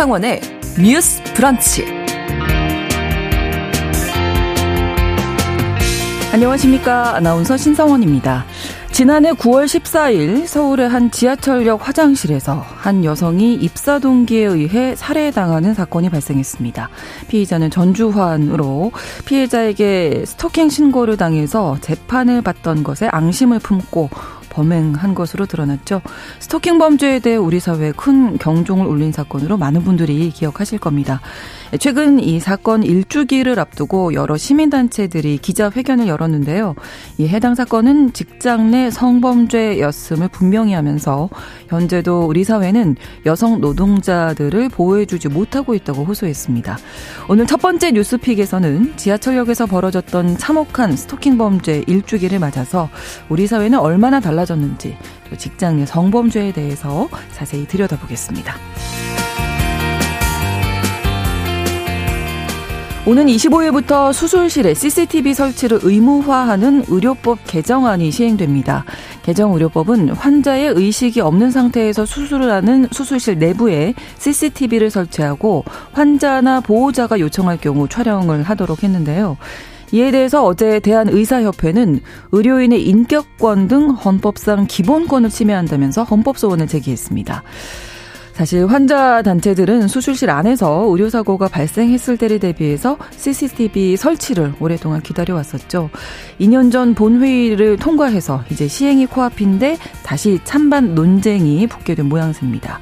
신성원의 뉴스 브런치. 안녕하십니까. 아나운서 신성원입니다. 지난해 9월 14일 서울의 한 지하철역 화장실에서 한 여성이 입사 동기에 의해 살해당하는 사건이 발생했습니다. 피의자는 전주환으로 피해자에게 스토킹 신고를 당해서 재판을 받던 것에 앙심을 품고 범행한 것으로 드러났죠. 스토킹 범죄에 대해 우리 사회에 큰 경종을 울린 사건으로 많은 분들이 기억하실 겁니다. 최근 이 사건 일주기를 앞두고 여러 시민단체들이 기자회견을 열었는데요. 이 해당 사건은 직장 내 성범죄였음을 분명히 하면서 현재도 우리 사회는 여성 노동자들을 보호해주지 못하고 있다고 호소했습니다. 오늘 첫 번째 뉴스픽에서는 지하철역에서 벌어졌던 참혹한 스토킹 범죄 일주기를 맞아서 우리 사회는 얼마나 달라 졌는지 또 직장 내 성범죄에 대해서 자세히 들여다보겠습니다. 오는 25일부터 수술실에 CCTV 설치를 의무화하는 의료법 개정안이 시행됩니다. 개정 의료법은 환자의 의식이 없는 상태에서 수술을 하는 수술실 내부에 CCTV를 설치하고 환자나 보호자가 요청할 경우 촬영을 하도록 했는데요. 이에 대해서 어제 대한의사협회는 의료인의 인격권 등 헌법상 기본권을 침해한다면서 헌법 소원을 제기했습니다. 사실 환자 단체들은 수술실 안에서 의료사고가 발생했을 때를 대비해서 CCTV 설치를 오랫동안 기다려왔었죠. 2년 전 본회의를 통과해서 이제 시행이 코앞인데 다시 찬반 논쟁이 붙게 된 모양새입니다.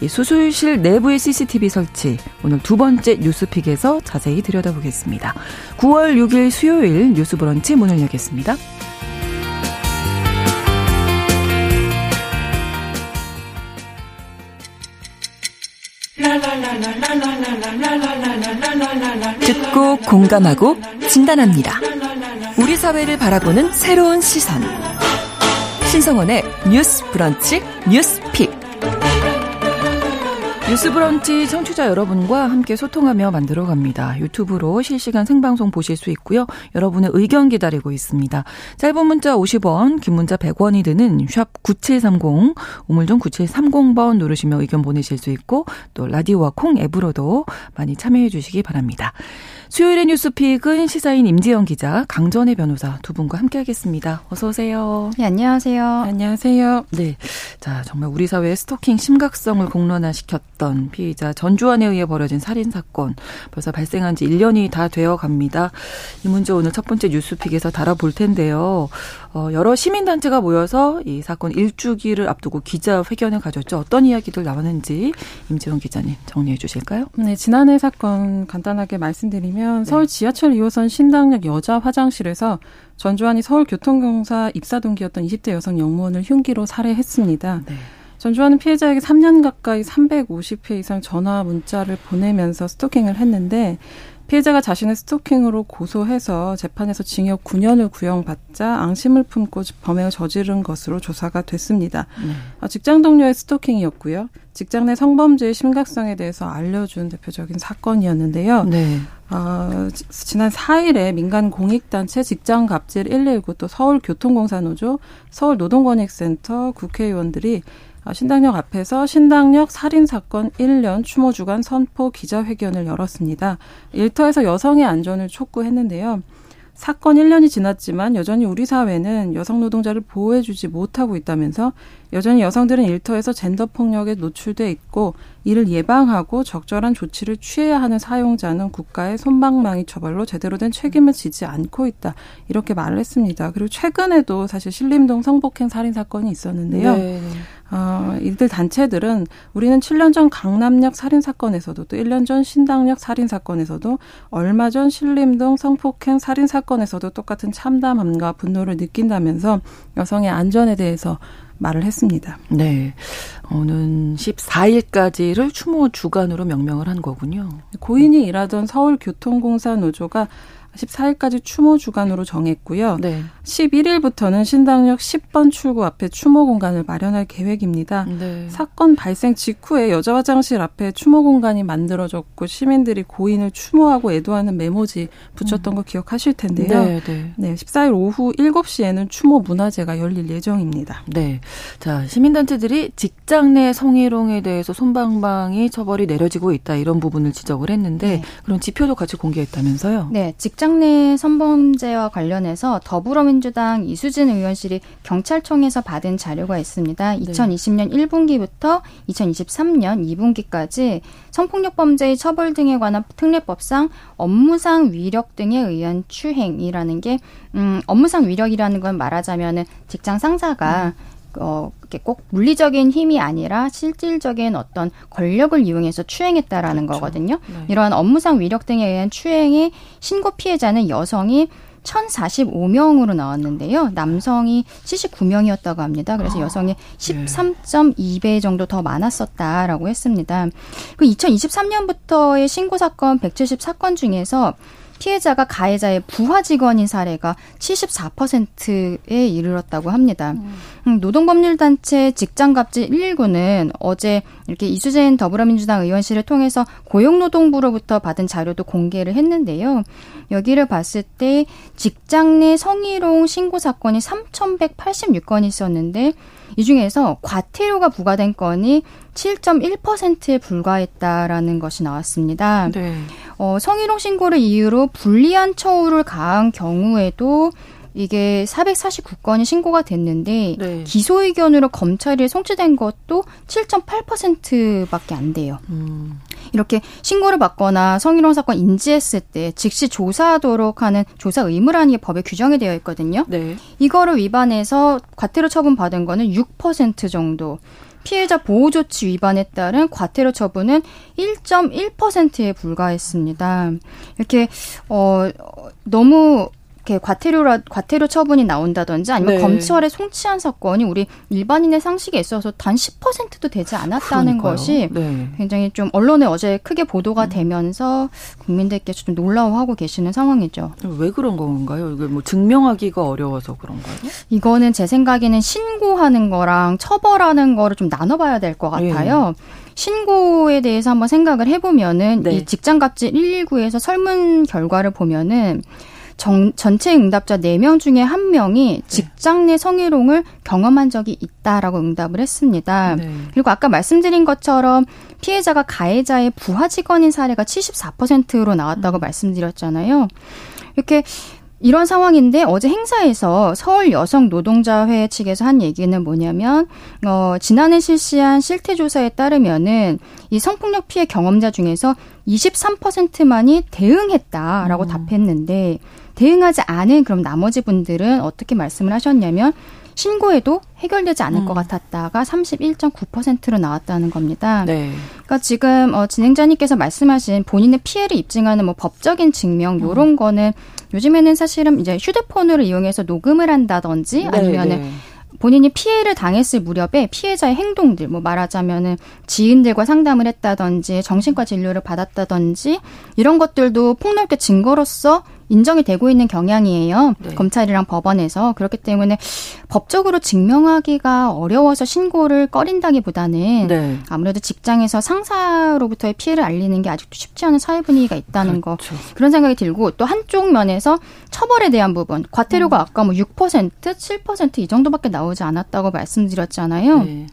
이 수술실 내부의 CCTV 설치 오늘 두 번째 뉴스픽에서 자세히 들여다보겠습니다. 9월 6일 수요일 뉴스 브런치 문을 열겠습니다. 듣고 공감하고 진단합니다. 우리 사회를 바라보는 새로운 시선. 신성원의 뉴스 브런치 뉴스 픽. 뉴스 브런치 청취자 여러분과 함께 소통하며 만들어갑니다. 유튜브로 실시간 생방송 보실 수 있고요. 여러분의 의견 기다리고 있습니다. 짧은 문자 50원, 긴 문자 100원이 드는 샵 9730, 우물정 9730번 누르시면 의견 보내실 수 있고 또 라디오와 콩 앱으로도 많이 참여해 주시기 바랍니다. 수요일의 뉴스픽은 시사인 임지영 기자, 강전의 변호사 두 분과 함께하겠습니다. 어서 오세요. 네, 안녕하세요. 안녕하세요. 네, 자 정말 우리 사회의 스토킹 심각성을 공론화시켰던 피의자 전주환에 의해 벌어진 살인 사건 벌써 발생한 지 1년이 다 되어 갑니다. 이 문제 오늘 첫 번째 뉴스픽에서 다뤄볼 텐데요. 어, 여러 시민단체가 모여서 이 사건 일주기를 앞두고 기자회견을 가졌죠. 어떤 이야기들 나왔는지 임지영 기자님 정리해 주실까요? 네, 지난해 사건 간단하게 말씀드리면 네. 서울 지하철 2호선 신당역 여자 화장실에서 전주환이 서울교통공사 입사 동기였던 20대 여성 영무원을 흉기로 살해했습니다. 네. 전주환은 피해자에게 3년 가까이 350회 이상 전화 문자를 보내면서 스토킹을 했는데 피해자가 자신의 스토킹으로 고소해서 재판에서 징역 9년을 구형받자 앙심을 품고 범행을 저지른 것으로 조사가 됐습니다. 네. 아, 직장 동료의 스토킹이었고요. 직장 내 성범죄의 심각성에 대해서 알려준 대표적인 사건이었는데요. 네. 어, 지난 4일에 민간 공익단체 직장갑질 119 또 서울교통공사 노조, 서울노동권익센터 국회의원들이 아, 신당역 앞에서 신당역 살인 사건 1년 추모 주간 선포 기자회견을 열었습니다. 일터에서 여성의 안전을 촉구했는데요. 사건 1년이 지났지만 여전히 우리 사회는 여성 노동자를 보호해주지 못하고 있다면서 여전히 여성들은 일터에서 젠더 폭력에 노출돼 있고 이를 예방하고 적절한 조치를 취해야 하는 사용자는 국가의 손방망이 처벌로 제대로 된 책임을 지지 않고 있다 이렇게 말을 했습니다. 그리고 최근에도 사실 신림동 성폭행 살인 사건이 있었는데요. 네. 어, 이들 단체들은 우리는 7년 전 강남역 살인 사건에서도 또 1년 전 신당역 살인 사건에서도 얼마 전 신림동 성폭행 살인 사건에서도 똑같은 참담함과 분노를 느낀다면서 여성의 안전에 대해서 말을 했습니다. 네. 오는 14일까지를 추모 주간으로 명명을 한 거군요. 고인이 일하던 서울교통공사 노조가 14일까지 추모 주간으로 정했고요. 네. 11일부터는 신당역 10번 출구 앞에 추모 공간을 마련할 계획입니다. 네. 사건 발생 직후에 여자 화장실 앞에 추모 공간이 만들어졌고 시민들이 고인을 추모하고 애도하는 메모지 붙였던 음. 거 기억하실 텐데요. 네, 네. 네, 14일 오후 7시에는 추모 문화제가 열릴 예정입니다. 네. 자, 시민단체들이 직장 내 성희롱에 대해서 손방망이 처벌이 내려지고 있다 이런 부분을 지적을 했는데 네. 그런 지표도 같이 공개했다면서요? 네, 직장 직장 내 성범죄와 관련해서 더불어민주당 이수진 의원실이 경찰청에서 받은 자료가 있습니다. 네. 2020년 1분기부터 2023년 2분기까지 성폭력 범죄의 처벌 등에 관한 특례법상 업무상 위력 등에 의한 추행이라는 게 음, 업무상 위력이라는 건 말하자면은 직장 상사가 음. 어, 꼭 물리적인 힘이 아니라 실질적인 어떤 권력을 이용해서 추행했다라는 그렇죠. 거거든요. 네. 이러한 업무상 위력 등에 의한 추행의 신고 피해자는 여성이 1,045명으로 나왔는데요. 남성이 79명이었다고 합니다. 그래서 아, 여성이 13.2배 정도 더 많았었다라고 했습니다. 그 2023년부터의 신고 사건 170 사건 중에서 피해자가 가해자의 부하 직원인 사례가 74%에 이르렀다고 합니다. 음. 노동법률단체 직장갑질 119는 어제 이렇게 이수진 더불어민주당 의원실을 통해서 고용노동부로부터 받은 자료도 공개를 했는데요. 여기를 봤을 때 직장 내 성희롱 신고 사건이 3,186건이 있었는데 이 중에서 과태료가 부과된 건이 7.1%에 불과했다라는 것이 나왔습니다. 네. 어, 성희롱 신고를 이유로 불리한 처우를 가한 경우에도 이게 449건이 신고가 됐는데 네. 기소 의견으로 검찰에 송치된 것도 7.8%밖에 안 돼요. 음. 이렇게 신고를 받거나 성희롱 사건 인지했을 때 즉시 조사하도록 하는 조사 의무라는 게 법에 규정이 되어 있거든요. 네. 이거를 위반해서 과태료 처분 받은 거는 6% 정도. 피해자 보호 조치 위반에 따른 과태료 처분은 1.1%에 불과했습니다. 이렇게 어 너무 이렇게 과태료라 과태료 처분이 나온다든지 아니면 네. 검찰에 송치한 사건이 우리 일반인의 상식에 있어서 단 10%도 되지 않았다는 그러니까요. 것이 네. 굉장히 좀 언론에 어제 크게 보도가 음. 되면서 국민들께서 좀 놀라워하고 계시는 상황이죠. 왜 그런 건가요? 이게 뭐 증명하기가 어려워서 그런가요? 이거는 제 생각에는 신고하는 거랑 처벌하는 거를 좀 나눠봐야 될 것 같아요. 네. 신고에 대해서 한번 생각을 해보면은 네. 이 직장갑질 119에서 설문 결과를 보면은 정, 전체 응답자 4명 중에 1명이 직장 내 성희롱을 경험한 적이 있다라고 응답을 했습니다. 네. 그리고 아까 말씀드린 것처럼 피해자가 가해자의 부하 직원인 사례가 74%로 나왔다고 음. 말씀드렸잖아요. 이렇게 이런 상황인데 어제 행사에서 서울 여성 노동자회 측에서 한 얘기는 뭐냐면 어 지난해 실시한 실태 조사에 따르면은 이 성폭력 피해 경험자 중에서 23%만이 대응했다라고 음. 답했는데 대응하지 않은 그럼 나머지 분들은 어떻게 말씀을 하셨냐면 신고해도 해결되지 않을 음. 것 같았다가 31.9%로 나왔다는 겁니다. 네. 그러니까 지금 어, 진행자님께서 말씀하신 본인의 피해를 입증하는 뭐 법적인 증명 요런 음. 거는 요즘에는 사실은 이제 휴대폰을 이용해서 녹음을 한다든지 네, 아니면은 네. 본인이 피해를 당했을 무렵에 피해자의 행동들, 뭐 말하자면은 지인들과 상담을 했다든지 정신과 진료를 받았다든지 이런 것들도 폭넓게 증거로서 인정이 되고 있는 경향이에요. 네. 검찰이랑 법원에서 그렇기 때문에 법적으로 증명하기가 어려워서 신고를 꺼린다기보다는 네. 아무래도 직장에서 상사로부터의 피해를 알리는 게 아직도 쉽지 않은 사회 분위기가 있다는 그렇죠. 거 그런 생각이 들고 또 한쪽 면에서 처벌에 대한 부분 과태료가 음. 아까 뭐 6% 7%이 정도밖에 나오지 않았다고 말씀드렸잖아요. 네.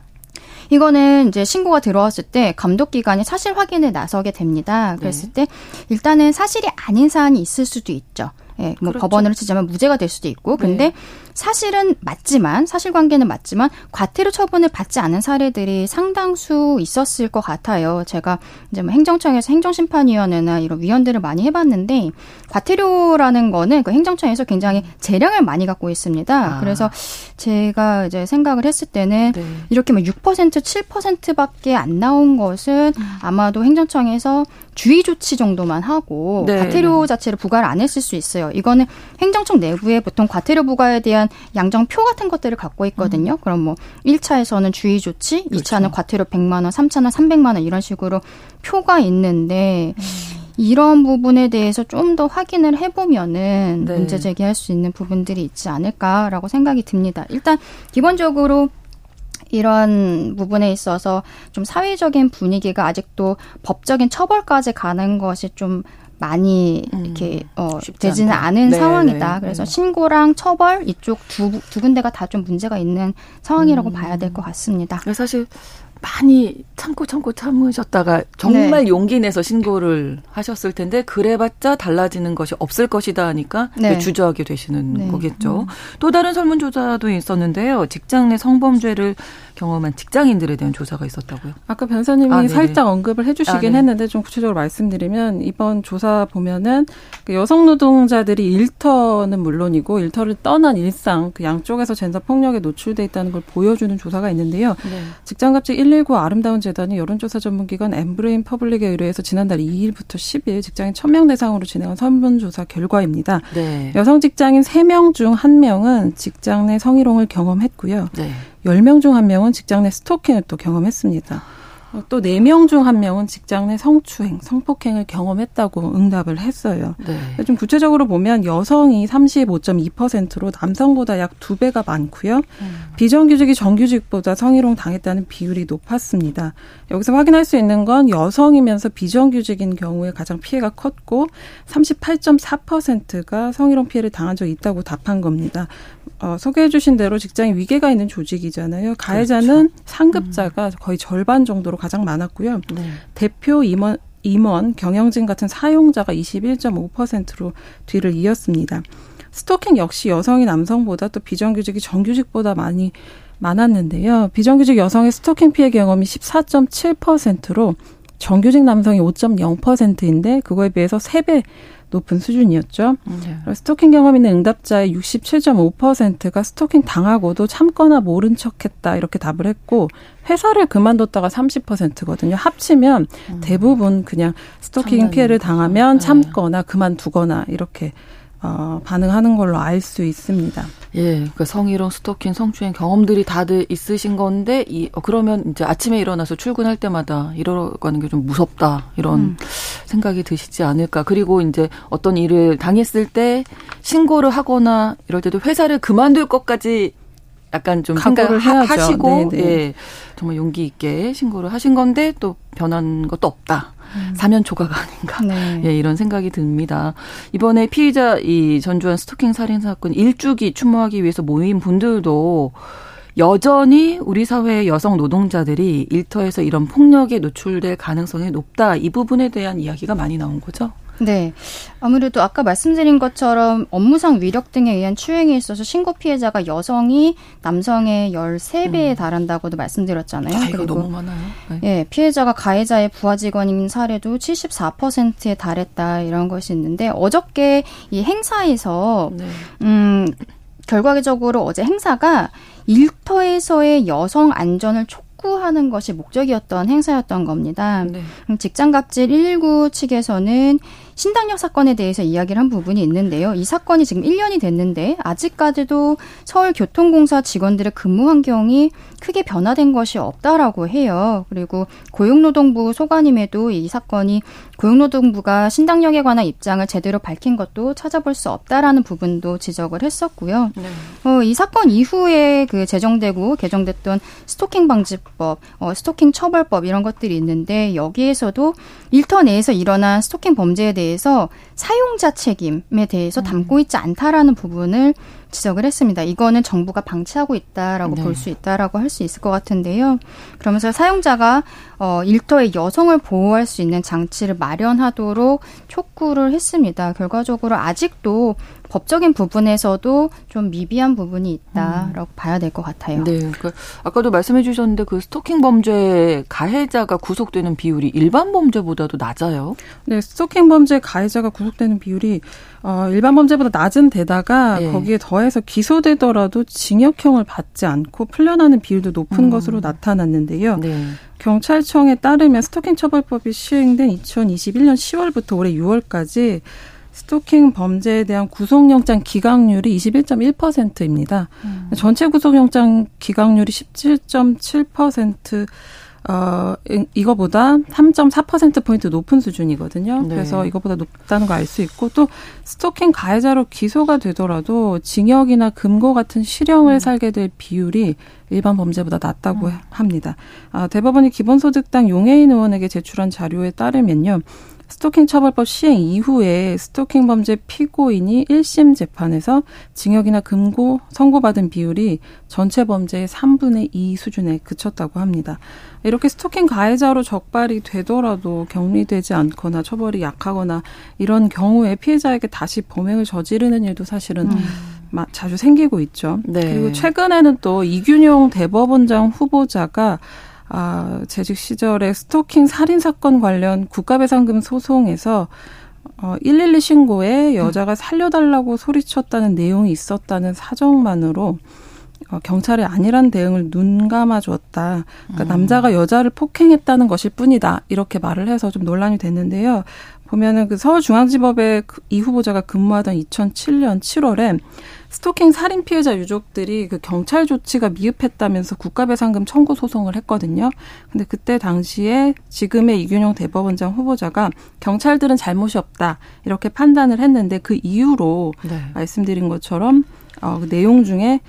이거는 이제 신고가 들어왔을 때 감독 기관이 사실 확인에 나서게 됩니다. 그랬을 네. 때 일단은 사실이 아닌 사안이 있을 수도 있죠. 예, 뭐 그렇죠. 법원으로 치자면 무죄가 될 수도 있고, 근데 네. 사실은 맞지만 사실관계는 맞지만 과태료 처분을 받지 않은 사례들이 상당수 있었을 것 같아요. 제가 이제 뭐 행정청에서 행정심판위원회나 이런 위원들을 많이 해봤는데 과태료라는 거는 그 행정청에서 굉장히 재량을 많이 갖고 있습니다. 아. 그래서 제가 이제 생각을 했을 때는 네. 이렇게 뭐 6% 7%밖에 안 나온 것은 음. 아마도 행정청에서 주의 조치 정도만 하고 네. 과태료 자체를 부과를 안 했을 수 있어요. 이거는 행정청 내부에 보통 과태료 부과에 대한 대한 양정표 같은 것들을 갖고 있거든요. 음. 그럼 뭐 1차에서는 주의 조치, 그렇죠. 2차는 과태료 100만 원, 3차는 300만 원 이런 식으로 표가 있는데 음. 이런 부분에 대해서 좀 더 확인을 해보면은 네. 문제 제기할 수 있는 부분들이 있지 않을까라고 생각이 듭니다. 일단 기본적으로 이런 부분에 있어서 좀 사회적인 분위기가 아직도 법적인 처벌까지 가는 것이 좀 많이 음, 이렇게 어 되지는 않은 네, 상황이다. 네, 그래서 네. 신고랑 처벌 이쪽 두 두 군데가 다 좀 문제가 있는 상황이라고 음. 봐야 될 것 같습니다. 사실 많이 참고 참고 참으셨다가 정말 네. 용기 내서 신고를 하셨을 텐데 그래봤자 달라지는 것이 없을 것이다 하니까 네. 주저하게 되시는 네. 거겠죠. 음. 또 다른 설문조사도 있었는데요. 직장 내 성범죄를 경험한 직장인들에 대한 조사가 있었다고요. 아까 변호사님이 아, 살짝 언급을 해주시긴 아, 했는데 좀 구체적으로 말씀드리면 이번 조사 보면은 그 여성 노동자들이 일터는 물론이고 일터를 떠난 일상 그 양쪽에서 젠더 폭력에 노출돼 있다는 걸 보여주는 조사가 있는데요. 네. 직장갑질 119 아름다운 재단이 여론조사 전문기관 엠브레인 퍼블릭에 의뢰해서 지난달 2일부터 10일 직장인 1000명 대상으로 진행한 설문조사 결과입니다. 네. 여성 직장인 3명 중 1명은 직장 내 성희롱을 경험했고요. 네. 10명 중 1명은 직장 내 스토킹을 또 경험했습니다. 어, 또 4명 중 1명은 직장 내 성추행, 성폭행을 경험했다고 응답을 했어요. 네. 좀 구체적으로 보면 여성이 35.2%로 남성보다 약 2배가 많고요. 음. 비정규직이 정규직보다 성희롱 당했다는 비율이 높았습니다. 여기서 확인할 수 있는 건 여성이면서 비정규직인 경우에 가장 피해가 컸고 38.4%가 성희롱 피해를 당한 적이 있다고 답한 겁니다. 어, 소개해 주신 대로 직장에 위계가 있는 조직이잖아요. 가해자는 그렇죠. 상급자가 음. 거의 절반 정도로 가장 많았고요. 네. 대표 임원 임원, 경영진 같은 사용자가 21.5%로 뒤를 이었습니다. 스토킹 역시 여성이 남성보다 또 비정규직이 정규직보다 많이 많았는데요. 비정규직 여성의 스토킹 피해 경험이 14.7%로 정규직 남성이 5.0%인데 그거에 비해서 3배 높은 수준이었죠. 네. 스토킹 경험 있는 응답자의 67.5%가 스토킹 당하고도 참거나 모른 척했다 이렇게 답을 했고 회사를 그만뒀다가 30%거든요. 합치면 음. 대부분 그냥 스토킹 피해를 당하면 네. 참거나 그만두거나 이렇게 어, 반응하는 걸로 알 수 있습니다. 예, 그 성희롱, 스토킹, 성추행 경험들이 다들 있으신 건데, 이, 어, 그러면 이제 아침에 일어나서 출근할 때마다 이러고 하는 게 좀 무섭다, 이런 음. 생각이 드시지 않을까. 그리고 이제 어떤 일을 당했을 때 신고를 하거나 이럴 때도 회사를 그만둘 것까지 약간 좀 생각을 하 시고, 네네. 예, 정말 용기 있게 신고를 하신 건데 또 변한 것도 없다. 음. 사면 초과가 아닌가. 네. 예, 이런 생각이 듭니다. 이번에 피의자 이 전주환 스토킹 살인 사건 일주기 추모하기 위해서 모인 분들도 여전히 우리 사회의 여성 노동자들이 일터에서 이런 폭력에 노출될 가능성이 높다. 이 부분에 대한 이야기가 많이 나온 거죠. 네. 아무래도 아까 말씀드린 것처럼 업무상 위력 등에 의한 추행에 있어서 신고 피해자가 여성이 남성의 13배에 음. 달한다고도 말씀드렸잖아요. 아, 그리고 너무 많아요. 네. 예, 피해자가 가해자의 부하 직원인 사례도 74%에 달했다 이런 것이 있는데 어저께 이 행사에서 네. 음 결과적으로 어제 행사가 일터에서의 여성 안전을 촉 촉구하는 것이 목적이었던 행사였던 겁니다. 네. 직장갑질 119 측에서는 신당역 사건에 대해서 이야기를 한 부분이 있는데요. 이 사건이 지금 1년이 됐는데 아직까지도 서울교통공사 직원들의 근무 환경이 크게 변화된 것이 없다라고 해요. 그리고 고용노동부 소관임에도 이 사건이 고용노동부가 신당역에 관한 입장을 제대로 밝힌 것도 찾아볼 수 없다라는 부분도 지적을 했었고요. 네. 어, 이 사건 이후에 그 제정되고 개정됐던 스토킹 방지법, 어, 스토킹 처벌법 이런 것들이 있는데 여기에서도 일터 내에서 일어난 스토킹 범죄에 대해 서 사용자 책임에 대해서 음. 담고 있지 않다라는 부분을 지적을 했습니다. 이거는 정부가 방치하고 있다라고 네. 볼수 있다라고 할 수 있을 것 같은데요. 그러면서 사용자가 어 일터의 여성을 보호할 수 있는 장치를 마련하도록 촉구를 했습니다. 결과적으로 아직도 법적인 부분에서도 좀 미비한 부분이 있다라고 음. 봐야 될 것 같아요. 네. 그 아까도 말씀해 주셨는데 그 스토킹 범죄 가해자가 구속되는 비율이 일반 범죄보다도 낮아요. 네, 스토킹 범죄 가해자가 구속되는 비율이 어, 일반 범죄보다 낮은 데다가 네. 거기에 더해서 기소되더라도 징역형을 받지 않고 풀려나는 비율도 높은 음. 것으로 나타났는데요. 네. 경찰청에 따르면 스토킹 처벌법이 시행된 2021년 10월부터 올해 6월까지 스토킹 범죄에 대한 구속영장 기각률이 21.1%입니다. 음. 전체 구속영장 기각률이 17.7% 어, 이거보다 3.4%포인트 높은 수준이거든요. 네. 그래서 이거보다 높다는 거 알 수 있고 또 스토킹 가해자로 기소가 되더라도 징역이나 금고 같은 실형을 음. 살게 될 비율이 일반 범죄보다 낮다고 음. 합니다. 아, 대법원이 기본소득당 용해인 의원에게 제출한 자료에 따르면요. 스토킹 처벌법 시행 이후에 스토킹 범죄 피고인이 1심 재판에서 징역이나 금고 선고받은 비율이 전체 범죄의 3분의 2 수준에 그쳤다고 합니다. 이렇게 스토킹 가해자로 적발이 되더라도 격리되지 않거나 처벌이 약하거나 이런 경우에 피해자에게 다시 범행을 저지르는 일도 사실은 음. 자주 생기고 있죠. 네. 그리고 최근에는 또 이균용 대법원장 후보자가 아, 재직 시절에 스토킹 살인 사건 관련 국가배상금 소송에서 어, 112 신고에 여자가 살려달라고 소리쳤다는 내용이 있었다는 사정만으로 어, 경찰이 아니란 대응을 눈 감아 주었다. 그러니까 음. 남자가 여자를 폭행했다는 것일 뿐이다. 이렇게 말을 해서 좀 논란이 됐는데요. 보면은 그 서울중앙지법에 그이 후보자가 근무하던 2007년 7월에 스토킹 살인 피해자 유족들이 그 경찰 조치가 미흡했다면서 국가배상금 청구 소송을 했거든요. 근데 그때 당시에 지금의 이균용 대법원장 후보자가 경찰들은 잘못이 없다 이렇게 판단을 했는데 그 이유로 네. 말씀드린 것처럼 어, 그 내용 중에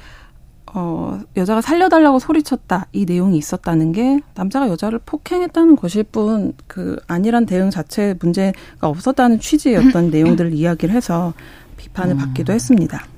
어, 여자가 살려달라고 소리쳤다. 이 내용이 있었다는 게 남자가 여자를 폭행했다는 것일 뿐, 그, 아니란 대응 자체에 문제가 없었다는 취지였던 내용들을 이야기를 해서 비판을 음. 받기도 했습니다.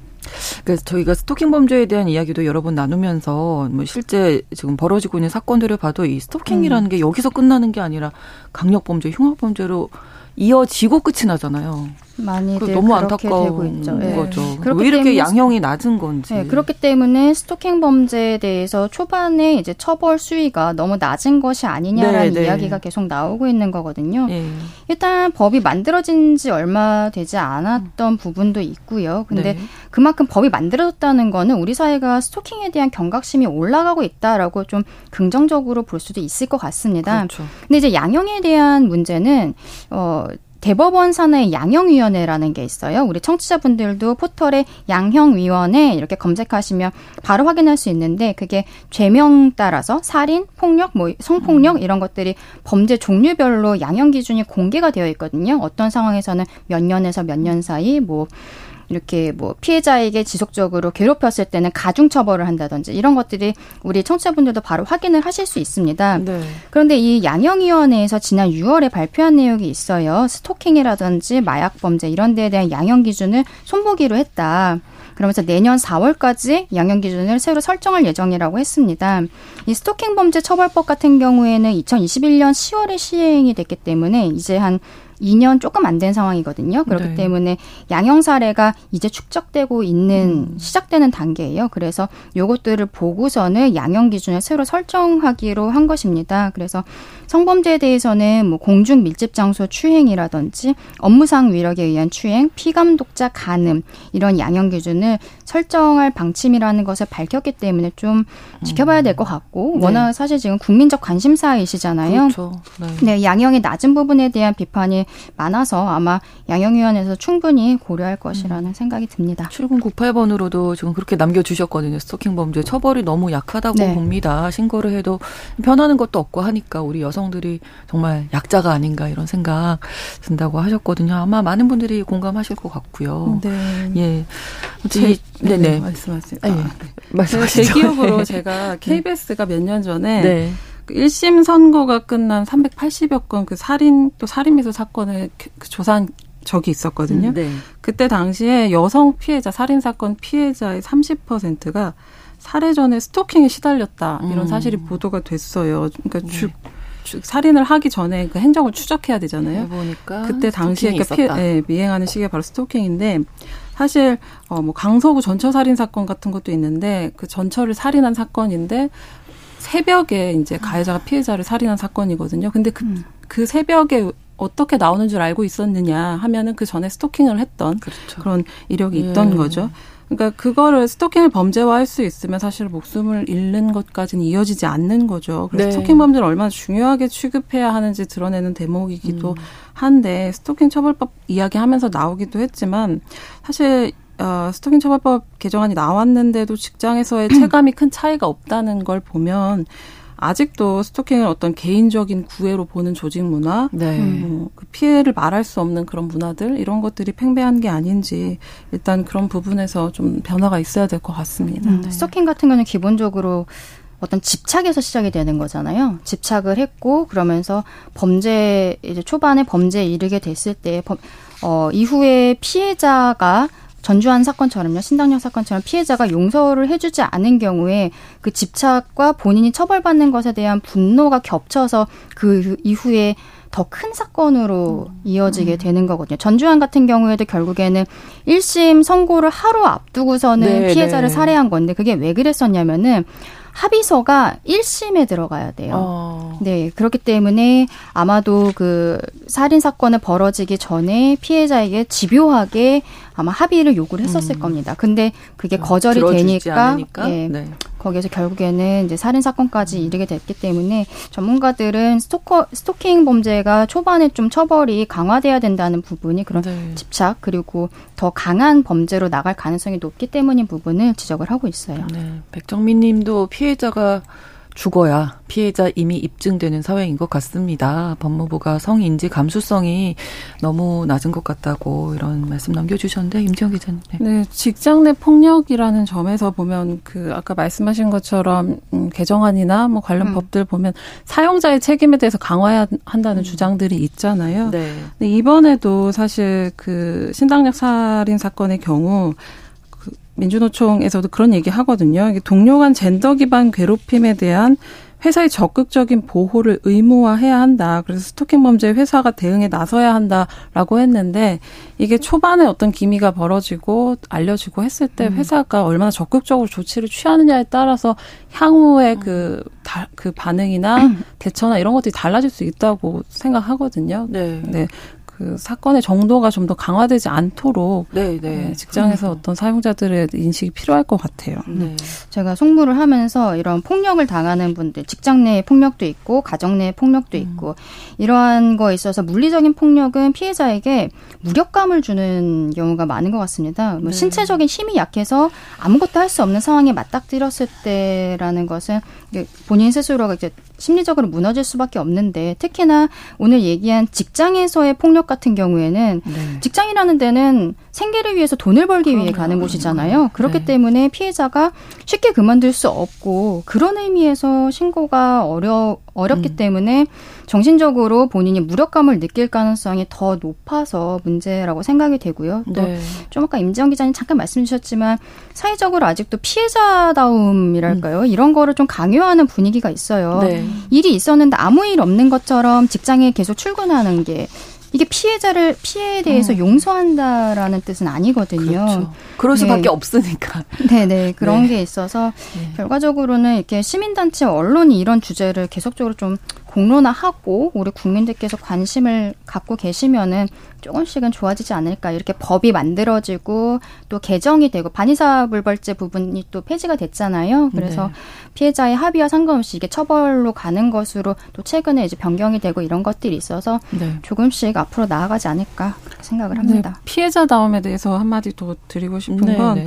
그래서 저희가 스토킹 범죄에 대한 이야기도 여러 번 나누면서 뭐 실제 지금 벌어지고 있는 사건들을 봐도 이 스토킹이라는 음. 게 여기서 끝나는 게 아니라 강력 범죄, 흉악 범죄로 이어지고 끝이 나잖아요. 많이들 너무 안타까운 되고 네. 거죠. 왜 이렇게 양형이 낮은 건지. 네, 그렇기 때문에 스토킹 범죄에 대해서 초반에 이제 처벌 수위가 너무 낮은 것이 아니냐라는 네, 네. 이야기가 계속 나오고 있는 거거든요. 네. 일단 법이 만들어진 지 얼마 되지 않았던 음. 부분도 있고요. 근데 네. 그만큼 법이 만들어졌다는 거는 우리 사회가 스토킹에 대한 경각심이 올라가고 있다라고 좀 긍정적으로 볼 수도 있을 것 같습니다. 그렇죠. 근데 이제 양형에 대한 문제는 어 대법원 산하의 양형위원회라는 게 있어요. 우리 청취자분들도 포털에 양형위원회 이렇게 검색하시면 바로 확인할 수 있는데 그게 죄명 따라서 살인, 폭력, 뭐 성폭력 음. 이런 것들이 범죄 종류별로 양형 기준이 공개가 되어 있거든요. 어떤 상황에서는 몇 년에서 몇 년 사이 뭐 이렇게 뭐 피해자에게 지속적으로 괴롭혔을 때는 가중 처벌을 한다든지 이런 것들이 우리 청취자분들도 바로 확인을 하실 수 있습니다. 네. 그런데 이 양형위원회에서 지난 6월에 발표한 내용이 있어요. 스토킹이라든지 마약 범죄 이런 데에 대한 양형 기준을 손보기로 했다. 그러면서 내년 4월까지 양형 기준을 새로 설정할 예정이라고 했습니다. 이 스토킹 범죄 처벌법 같은 경우에는 2021년 10월에 시행이 됐기 때문에 이제 한 2년 조금 안 된 상황이거든요. 그렇기 네. 때문에 양형 사례가 이제 축적되고 있는 음. 시작되는 단계예요. 그래서 요것들을 보고서는 양형 기준을 새로 설정하기로 한 것입니다. 그래서 성범죄에 대해서는 뭐 공중 밀집 장소 추행이라든지 업무상 위력에 의한 추행, 피감독자 간음 이런 양형 기준을 설정할 방침이라는 것을 밝혔기 때문에 좀 지켜봐야 될 것 같고 네. 워낙 사실 지금 국민적 관심사이시잖아요. 그렇죠. 네. 네, 양형이 낮은 부분에 대한 비판이 많아서 아마 양형위원회에서 충분히 고려할 것이라는 음. 생각이 듭니다. 7098번으로도 지금 그렇게 남겨주셨거든요. 스토킹 범죄 처벌이 너무 약하다고 네. 봅니다. 신고를 해도 변하는 것도 없고 하니까 우리 여성들이 정말 약자가 아닌가 이런 생각 든다고 하셨거든요. 아마 많은 분들이 공감하실 것 같고요. 네. 예. 제, 네네. 네. 말씀하세요. 아, 예. 네. 말씀하시죠. 제 기억으로 제가 KBS가 몇 년 전에 네. 1심 그 선고가 끝난 380여 건 그 살인 또 살인미수 사건을 그, 그 조사한 적이 있었거든요. 음, 네. 그때 당시에 여성 피해자 살인 사건 피해자의 30%가 살해 전에 스토킹에 시달렸다 이런 음. 사실이 보도가 됐어요. 그러니까 네. 주, 주, 살인을 하기 전에 그 행적을 추적해야 되잖아요. 보니까 그때 당시에 그 피해, 예, 미행하는 시기가 바로 스토킹인데 사실 어뭐 강서구 전처 살인 사건 같은 것도 있는데 그 전처를 살인한 사건인데 새벽에 이제 가해자가 피해자를 살인한 사건이거든요. 근데 그, 음. 그 새벽에 어떻게 나오는 줄 알고 있었느냐 하면은 그 전에 스토킹을 했던 그렇죠. 그런 이력이 있던 예. 거죠. 그러니까 그거를 스토킹을 범죄화할 수 있으면 사실 목숨을 잃는 것까지는 이어지지 않는 거죠. 그래서 네. 스토킹 범죄를 얼마나 중요하게 취급해야 하는지 드러내는 대목이기도 음. 한데 스토킹 처벌법 이야기하면서 나오기도 했지만 사실 어, 스토킹 처벌법 개정안이 나왔는데도 직장에서의 체감이 큰 차이가 없다는 걸 보면 아직도 스토킹을 어떤 개인적인 구애로 보는 조직 문화, 네. 음, 그 피해를 말할 수 없는 그런 문화들 이런 것들이 팽배한 게 아닌지 일단 그런 부분에서 좀 변화가 있어야 될 것 같습니다. 음, 네. 스토킹 같은 경우는 기본적으로 어떤 집착에서 시작이 되는 거잖아요. 집착을 했고 그러면서 범죄 이제 초반에 범죄에 이르게 됐을 때 범, 어, 이후에 피해자가 전주한 사건처럼요, 신당역 사건처럼 피해자가 용서를 해주지 않은 경우에 그 집착과 본인이 처벌받는 것에 대한 분노가 겹쳐서 그 이후에 더 큰 사건으로 음. 이어지게 음. 되는 거거든요. 전주환 같은 경우에도 결국에는 1심 선고를 하루 앞두고서는 네, 피해자를 네. 살해한 건데 그게 왜 그랬었냐면은 합의서가 1심에 들어가야 돼요. 어. 네, 그렇기 때문에 아마도 그 살인 사건을 벌어지기 전에 피해자에게 집요하게 아마 합의를 요구를 했었을 음. 겁니다. 근데 그게 어, 거절이 되니까 예, 네. 거기에서 결국에는 이제 살인 사건까지 이르게 됐기 때문에 전문가들은 스토커 스토킹 범죄가 초반에 좀 처벌이 강화돼야 된다는 부분이 그런 네. 집착 그리고 더 강한 범죄로 나갈 가능성이 높기 때문인 부분을 지적을 하고 있어요. 네. 백정민 님도 피해 자가 죽어야 피해자 이미 입증되는 사회인 것 같습니다. 법무부가 성인지 감수성이 너무 낮은 것 같다고 이런 말씀 남겨주셨는데 임지영 기자님. 네. 네, 직장 내 폭력이라는 점에서 보면 그 아까 말씀하신 것처럼 음, 개정안이나 뭐 관련 음. 법들 보면 사용자의 책임에 대해서 강화해야 한다는 음. 주장들이 있잖아요. 네. 근데 이번에도 사실 그 신당역 살인 사건의 경우 민주노총에서도 그런 얘기 하거든요. 동료 간 젠더 기반 괴롭힘에 대한 회사의 적극적인 보호를 의무화해야 한다. 그래서 스토킹 범죄 회사가 대응에 나서야 한다라고 했는데 이게 초반에 어떤 기미가 벌어지고 알려지고 했을 때 음. 회사가 얼마나 적극적으로 조치를 취하느냐에 따라서 향후에 그, 다, 그 반응이나 대처나 이런 것들이 달라질 수 있다고 생각하거든요. 네. 네. 그 사건의 정도가 좀 더 강화되지 않도록 네, 네. 네, 직장에서 어떤 사용자들의 인식이 필요할 것 같아요. 네. 제가 송무를 하면서 이런 폭력을 당하는 분들, 직장 내 폭력도 있고 가정 내 폭력도 음. 있고 이러한 거에 있어서 물리적인 폭력은 피해자에게 무력감을 주는 경우가 많은 것 같습니다. 뭐 네. 신체적인 힘이 약해서 아무것도 할 수 없는 상황에 맞닥뜨렸을 때라는 것은 본인 스스로가 이제 심리적으로 무너질 수밖에 없는데 특히나 오늘 얘기한 직장에서의 폭력 같은 경우에는 네. 직장이라는 데는 생계를 위해서 돈을 벌기 그럼요. 위해 가는 곳이잖아요. 그렇기 네. 때문에 피해자가 쉽게 그만둘 수 없고 그런 의미에서 신고가 어려 어렵기 음. 때문에 정신적으로 본인이 무력감을 느낄 가능성이 더 높아서 문제라고 생각이 되고요. 또좀 네. 아까 임지영 기자님 잠깐 말씀 주셨지만 사회적으로 아직도 피해자다움이랄까요? 음. 이런 거를 좀 강요하는 분위기가 있어요. 네. 일이 있었는데 아무 일 없는 것처럼 직장에 계속 출근하는 게 이게 피해자를 피해에 대해서 음. 용서한다라는 뜻은 아니거든요. 그렇죠. 그럴 수밖에 네. 없으니까. 네네 네. 그런 네. 게 있어서 네. 결과적으로는 이렇게 시민단체 언론이 이런 주제를 계속적으로 좀 공론화하고 우리 국민들께서 관심을 갖고 계시면은 조금씩은 좋아지지 않을까 이렇게 법이 만들어지고 또 개정이 되고 반의사불벌죄 부분이 또 폐지가 됐잖아요. 그래서 네. 피해자의 합의와 상관없이 이게 처벌로 가는 것으로 또 최근에 이제 변경이 되고 이런 것들이 있어서 네. 조금씩 앞으로 나아가지 않을까 생각을 합니다. 네. 피해자 다움에 대해서 한마디 더 드리고 싶은 네, 건 네.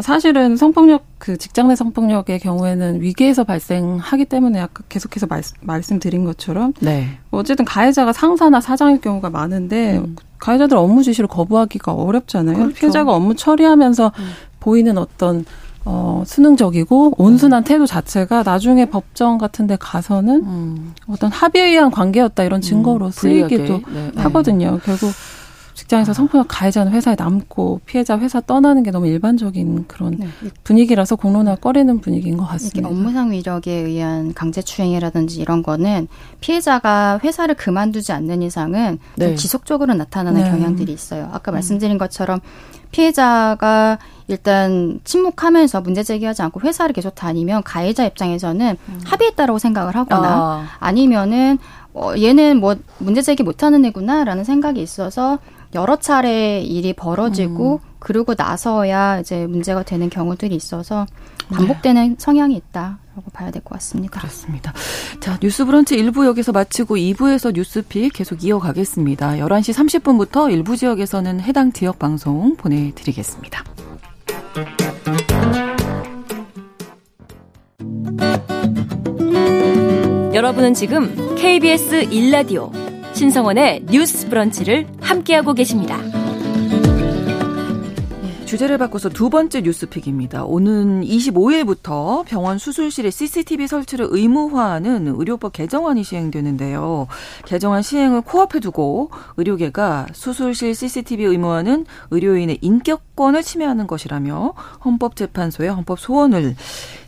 사실은 성폭력 그 직장 내 성폭력의 경우에는 위계에서 발생하기 때문에 아까 계속해서 말, 말씀드린 것처럼 네. 어쨌든 가해자가 상사나 사장일 경우가 많은데 음. 가해자들 업무 지시를 거부하기가 어렵잖아요. 그렇죠. 피해자가 업무 처리하면서 음. 보이는 어떤 어, 수능적이고 온순한 음. 태도 자체가 나중에 법정 같은 데 가서는 음. 어떤 합의에 의한 관계였다 이런 증거로 음. 쓰이기도 네. 하거든요. 결국 직장에서 성폭력 가해자는 회사에 남고 피해자 회사 떠나는 게 너무 일반적인 그런 네. 분위기라서 공론화 꺼리는 분위기인 것 같습니다. 업무상 위력에 의한 강제추행이라든지 이런 거는 피해자가 회사를 그만두지 않는 이상은 네. 지속적으로 나타나는 네. 경향들이 있어요. 아까 음. 말씀드린 것처럼 피해자가 일단 침묵하면서 문제 제기하지 않고 회사를 계속 다니면 가해자 입장에서는 음. 합의했다라고 생각을 하거나 아. 니면은 어, 얘는 뭐 문제 제기 못하는 애구나라는 생각이 있어서 여러 차례 일이 벌어지고 음. 그러고 나서야 이제 문제가 되는 경우들이 있어서 반복되는 네. 성향이 있다 라고 봐야 될 것 같습니다. 그렇습니다. 자, 뉴스 브런치 1부 여기서 마치고 2부에서 뉴스픽 계속 이어가겠습니다. 11시 30분부터 일부 지역에서는 해당 지역 방송 보내드리겠습니다. 여러분은 지금 KBS 1라디오 신성원의 뉴스 브런치를 함께하고 계십니다. 주제를 바꿔서 두 번째 뉴스픽입니다. 오는 25일부터 병원 수술실에 CCTV 설치를 의무화하는 의료법 개정안이 시행되는데요. 개정안 시행을 코앞에 두고 의료계가 수술실 CCTV 의무화는 의료인의 인격권을 침해하는 것이라며 헌법재판소에 헌법 소원을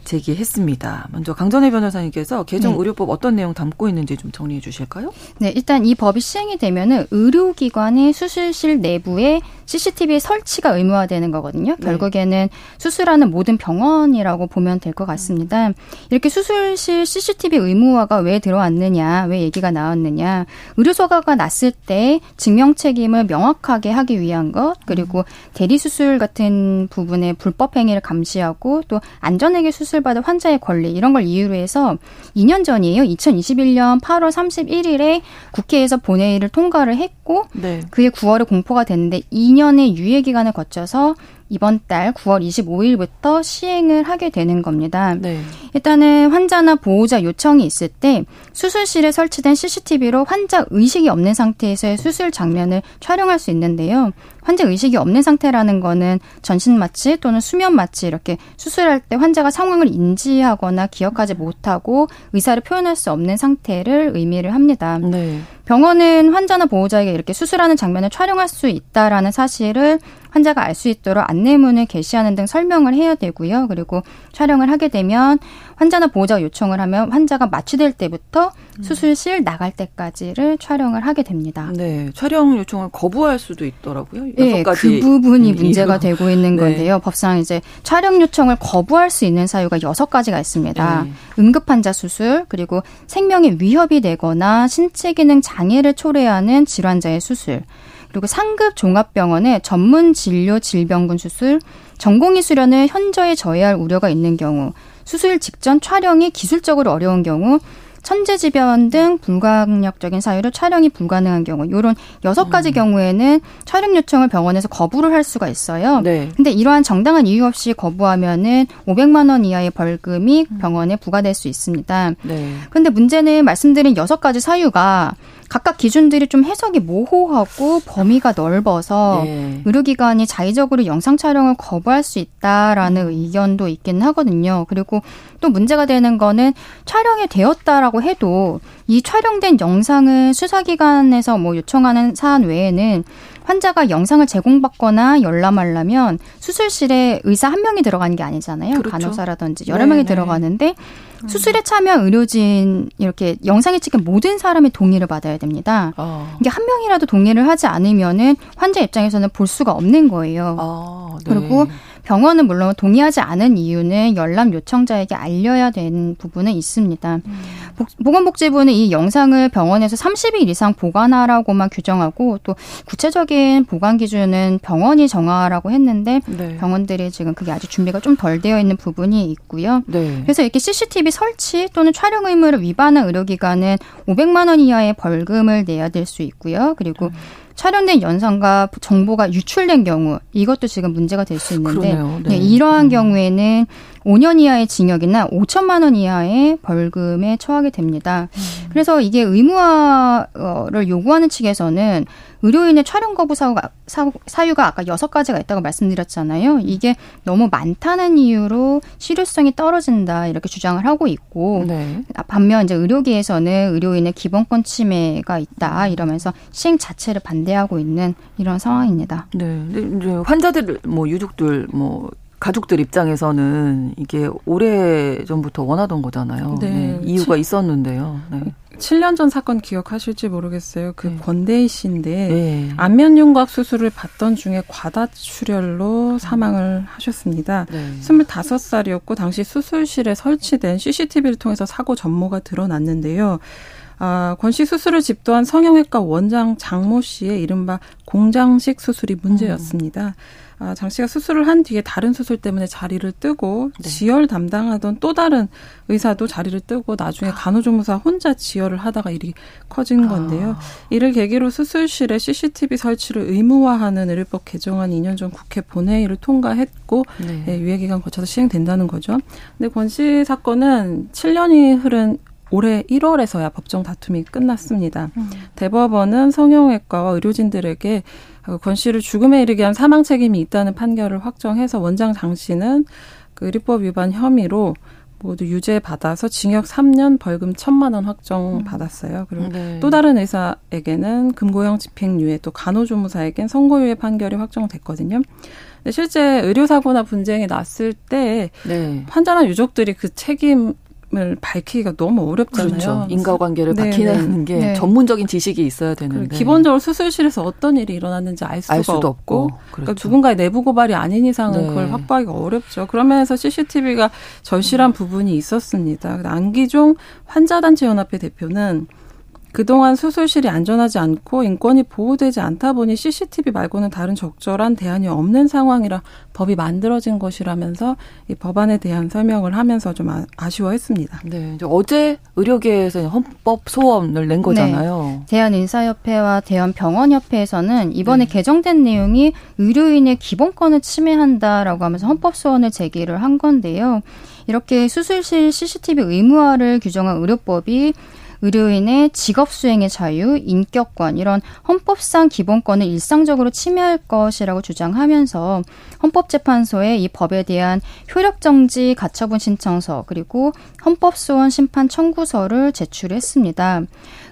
제기했습니다. 먼저 강전혜 변호사님께서 개정 네. 의료법 어떤 내용 담고 있는지 좀 정리해 주실까요? 네, 일단 이 법이 시행이 되면은 의료기관의 수술실 내부에 CCTV 설치가 의무화되는 거거든요. 네. 결국에는 수술하는 모든 병원이라고 보면 될 것 같습니다. 이렇게 수술실 CCTV 의무화가 왜 들어왔느냐, 왜 얘기가 나왔느냐, 의료소가가 났을 때 증명 책임을 명확하게 하기 위한 것, 그리고 대리 수술 같은 부분의 불법 행위를 감시하고 또 안전하게 수술 받은 환자의 권리 이런 걸 이유로 해서 2년 전이에요. 2021년 8월 31일에 국회에서 본회의를 통과를 했고 네. 그해 9월에 공포가 됐는데 2년의 유예 기간을 거쳐서 이번 달 9월 25일부터 시행을 하게 되는 겁니다. 네. 일단은 환자나 보호자 요청이 있을 때 수술실에 설치된 CCTV로 환자 의식이 없는 상태에서의 수술 장면을 촬영할 수 있는데요. 환자 의식이 없는 상태라는 거는 전신 마취 또는 수면 마취 이렇게 수술할 때 환자가 상황을 인지하거나 기억하지 못하고 의사를 표현할 수 없는 상태를 의미를 합니다. 네. 병원은 환자나 보호자에게 이렇게 수술하는 장면을 촬영할 수 있다라는 사실을 환자가 알 수 있도록 안내문을 게시하는 등 설명을 해야 되고요. 그리고 촬영을 하게 되면 환자나 보호자가 요청을 하면 환자가 마취될 때부터 수술실 나갈 때까지를 촬영을 하게 됩니다. 네, 촬영 요청을 거부할 수도 있더라고요. 네, 그 부분이 문제가. 되고 있는 네. 건데요. 법상 이제 촬영 요청을 거부할 수 있는 사유가 여섯 가지가 있습니다. 네. 응급 환자 수술, 그리고 생명에 위협이 되거나 신체 기능 장애를 초래하는 질환자의 수술, 그리고 상급 종합병원의 전문 진료 질병군 수술, 전공의 수련을 현저히 저해할 우려가 있는 경우, 수술 직전 촬영이 기술적으로 어려운 경우, 천재지변 등 불가항력적인 사유로 촬영이 불가능한 경우 요런 여섯 가지 음. 경우에는 촬영 요청을 병원에서 거부를 할 수가 있어요. 네. 근데 이러한 정당한 이유 없이 거부하면은 500만 원 이하의 벌금이 음. 병원에 부과될 수 있습니다. 네. 근데 문제는 말씀드린 여섯 가지 사유가 각각 기준들이 좀 해석이 모호하고 범위가 넓어서 네. 의료기관이 자의적으로 영상 촬영을 거부할 수 있다라는 음. 의견도 있기는 하거든요. 그리고 또 문제가 되는 거는 촬영이 되었다라고 해도 이 촬영된 영상을 수사기관에서 뭐 요청하는 사안 외에는 환자가 영상을 제공받거나 열람하려면 수술실에 의사 한 명이 들어가는 게 아니잖아요. 그렇죠. 간호사라든지 여러 네네. 명이 네. 들어가는데 음. 수술에 참여한 의료진 이렇게 영상에 찍힌 모든 사람의 동의를 받아야 됩니다. 어. 이게 한 명이라도 동의를 하지 않으면은 환자 입장에서는 볼 수가 없는 거예요. 어, 네. 그리고 병원은 물론 동의하지 않은 이유는 열람 요청자에게 알려야 되는 부분은 있습니다. 음. 보건복지부는 이 영상을 병원에서 30일 이상 보관하라고만 규정하고 또 구체적인 보관 기준은 병원이 정하라고 했는데 네. 병원들이 지금 그게 아직 준비가 좀 덜 되어 있는 부분이 있고요. 네. 그래서 이렇게 CCTV 설치 또는 촬영 의무를 위반한 의료기관은 500만 원 이하의 벌금을 내야 될 수 있고요. 그리고 음. 촬영된 영상과 정보가 유출된 경우 이것도 지금 문제가 될 수 있는데 네. 네, 이러한 음. 경우에는 5년 이하의 징역이나 5천만 원 이하의 벌금에 처하게 됩니다. 음. 그래서 이게 의무화를 요구하는 측에서는 의료인의 촬영 거부 사유가, 사유가 아까 여섯 가지가 있다고 말씀드렸잖아요. 이게 너무 많다는 이유로 실효성이 떨어진다 이렇게 주장을 하고 있고 네. 반면 이제 의료계에서는 의료인의 기본권 침해가 있다 이러면서 시행 자체를 반대하고 있는 이런 상황입니다. 네, 이제 환자들 뭐 유족들 뭐 가족들 입장에서는 이게 오래 전부터 원하던 거잖아요. 네. 네. 이유가 있었는데요. 네. 7년 전 사건 기억하실지 모르겠어요. 그 네. 권대희 씨인데 네. 안면 윤곽 수술을 받던 중에 과다출혈로 사망을 하셨습니다. 네. 25살이었고 당시 수술실에 설치된 CCTV를 통해서 사고 전모가 드러났는데요. 아, 권 씨 수술을 집도한 성형외과 원장 장모 씨의 이른바 공장식 수술이 문제였습니다. 음. 아, 장 씨가 수술을 한 뒤에 다른 수술 때문에 자리를 뜨고 네. 지혈 담당하던 또 다른 의사도 자리를 뜨고 나중에 아. 간호조무사 혼자 지혈을 하다가 일이 커진 아. 건데요. 아. 이를 계기로 수술실에 CCTV 설치를 의무화하는 의료법 개정안 2년 전 국회 본회의를 통과했고 네. 네, 유예 기간 거쳐서 시행된다는 거죠. 근데 권 씨 사건은 7년이 흐른 올해 1월에서야 법정 다툼이 끝났습니다. 음. 대법원은 성형외과와 의료진들에게 권 씨를 죽음에 이르게 한 사망 책임이 있다는 판결을 확정해서 원장 장 씨는 그 의료법 위반 혐의로 모두 유죄 받아서 징역 3년 벌금 1천만 원 확정 음. 받았어요. 그리고 네. 또 다른 의사에게는 금고형 집행유예 또 간호조무사에겐 선고유예 판결이 확정됐거든요. 실제 의료사고나 분쟁이 났을 때 네. 환자나 유족들이 그 책임 을 밝히기가 너무 어렵잖아요. 그렇죠. 인과관계를 네, 밝히는 네. 게 네. 전문적인 지식이 있어야 되는데 기본적으로 수술실에서 어떤 일이 일어났는지 알 수가 알 수도 없고, 없고. 그러니까 그렇죠. 누군가의 내부 고발이 아닌 이상은 네. 그걸 확보하기가 어렵죠. 그러면서 CCTV가 절실한 부분이 있었습니다. 안기종 환자단체 연합회 대표는 그동안 수술실이 안전하지 않고 인권이 보호되지 않다 보니 CCTV 말고는 다른 적절한 대안이 없는 상황이라 법이 만들어진 것이라면서 이 법안에 대한 설명을 하면서 좀 아, 쉬워했습니다 네, 어제 의료계에서 헌법 소원을 낸 거잖아요. 네. 대한인사협회와 대한병원협회에서는 이번에 네. 개정된 내용이 의료인의 기본권을 침해한다라고 하면서 헌법 소원을 제기를 한 건데요. 이렇게 수술실 CCTV 의무화를 규정한 의료법이 의료인의 직업 수행의 자유, 인격권 이런 헌법상 기본권을 일상적으로 침해할 것이라고 주장하면서 헌법재판소에 이 법에 대한 효력 정지 가처분 신청서 그리고 헌법소원 심판 청구서를 제출했습니다.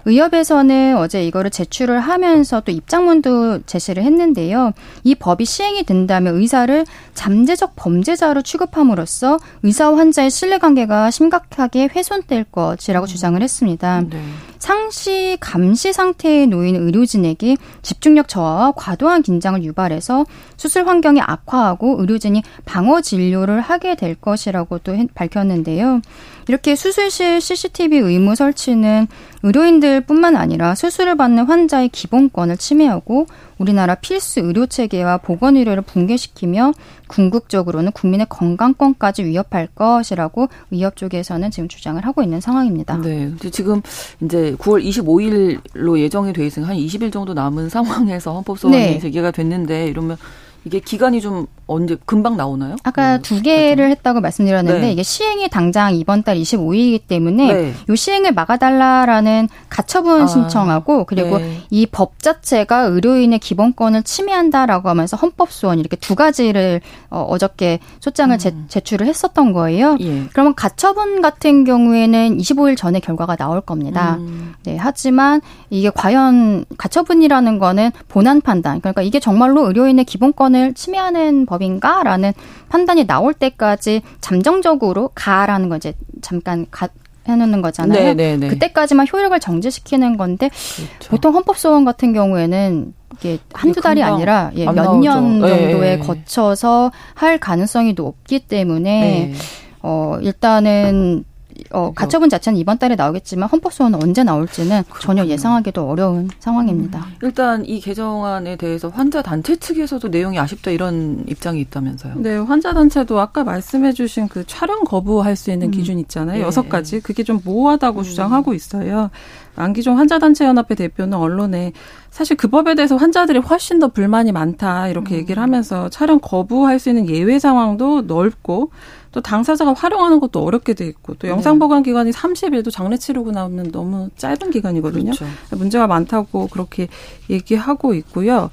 의협에서는 어제 이거를 제출을 하면서 또 입장문도 제시를 했는데요. 이 법이 시행이 된다면 의사를 잠재적 범죄자로 취급함으로써 의사와 환자의 신뢰관계가 심각하게 훼손될 것이라고 주장을 했습니다. 네. 상시 감시 상태에 놓인 의료진에게 집중력 저하와 과도한 긴장을 유발해서 수술 환경이 악화하고 의료진이 방어 진료를 하게 될 것이라고 또 밝혔는데요. 이렇게 수술실 CCTV 의무 설치는 의료인들뿐만 아니라 수술을 받는 환자의 기본권을 침해하고 우리나라 필수 의료 체계와 보건 의료를 붕괴시키며 궁극적으로는 국민의 건강권까지 위협할 것이라고 의협 쪽에서는 지금 주장을 하고 있는 상황입니다. 네. 지금 이제 9월 25일로 예정이 돼 있으니 한 20일 정도 남은 상황에서 헌법 소원이 네. 제기가 됐는데 이러면 이게 기간이 좀 언제 금방 나오나요? 아까 음, 두 개를 했다고 말씀드렸는데 네. 이게 시행이 당장 이번 달 25일이기 때문에 네. 요 시행을 막아달라라는 가처분 아, 신청하고 그리고 네. 이법 자체가 의료인의 기본권을 침해한다라고 하면서 헌법 소원 이렇게 두 가지를 어, 어저께 소장을 음. 제, 출을 했었던 거예요. 예. 그러면 가처분 같은 경우에는 25일 전에 결과가 나올 겁니다. 음. 네, 하지만 이게 과연 가처분이라는 거는 본안 판단 그러니까 이게 정말로 의료인의 기본권 을 침해하는 법인가라는 판단이 나올 때까지 잠정적으로 가라는 거 이제 잠깐 가, 해놓는 거잖아요. 네네네. 네, 네. 그때까지만 효력을 정지시키는 건데 그렇죠. 보통 헌법 소원 같은 경우에는 이게 한두 달이 아니라 예, 몇년 정도에 네. 거쳐서 할 가능성이 높기 때문에 네. 어 일단은 어, 가처분 자체는 이번 달에 나오겠지만 헌법 소원은 언제 나올지는 그렇군요. 전혀 예상하기도 어려운 상황입니다. 음. 일단 이 개정안에 대해서 환자 단체 측에서도 내용이 아쉽다 이런 입장이 있다면서요. 네, 환자 단체도 아까 말씀해주신 그 촬영 거부할 수 있는 음. 기준 있잖아요. 예. 여섯 예. 가지 그게 좀 모호하다고 음. 주장하고 있어요. 안기종 환자단체연합회 대표는 언론에 사실 그 법에 대해서 환자들이 훨씬 더 불만이 많다 이렇게 음. 얘기를 하면서 촬영 거부할 수 있는 예외 상황도 넓고 또 당사자가 활용하는 것도 어렵게 돼 있고 또 영상 보관 기간이 30일도 장례 치르고 나오면 너무 짧은 기간이거든요. 그렇죠. 문제가 많다고 그렇게 얘기하고 있고요.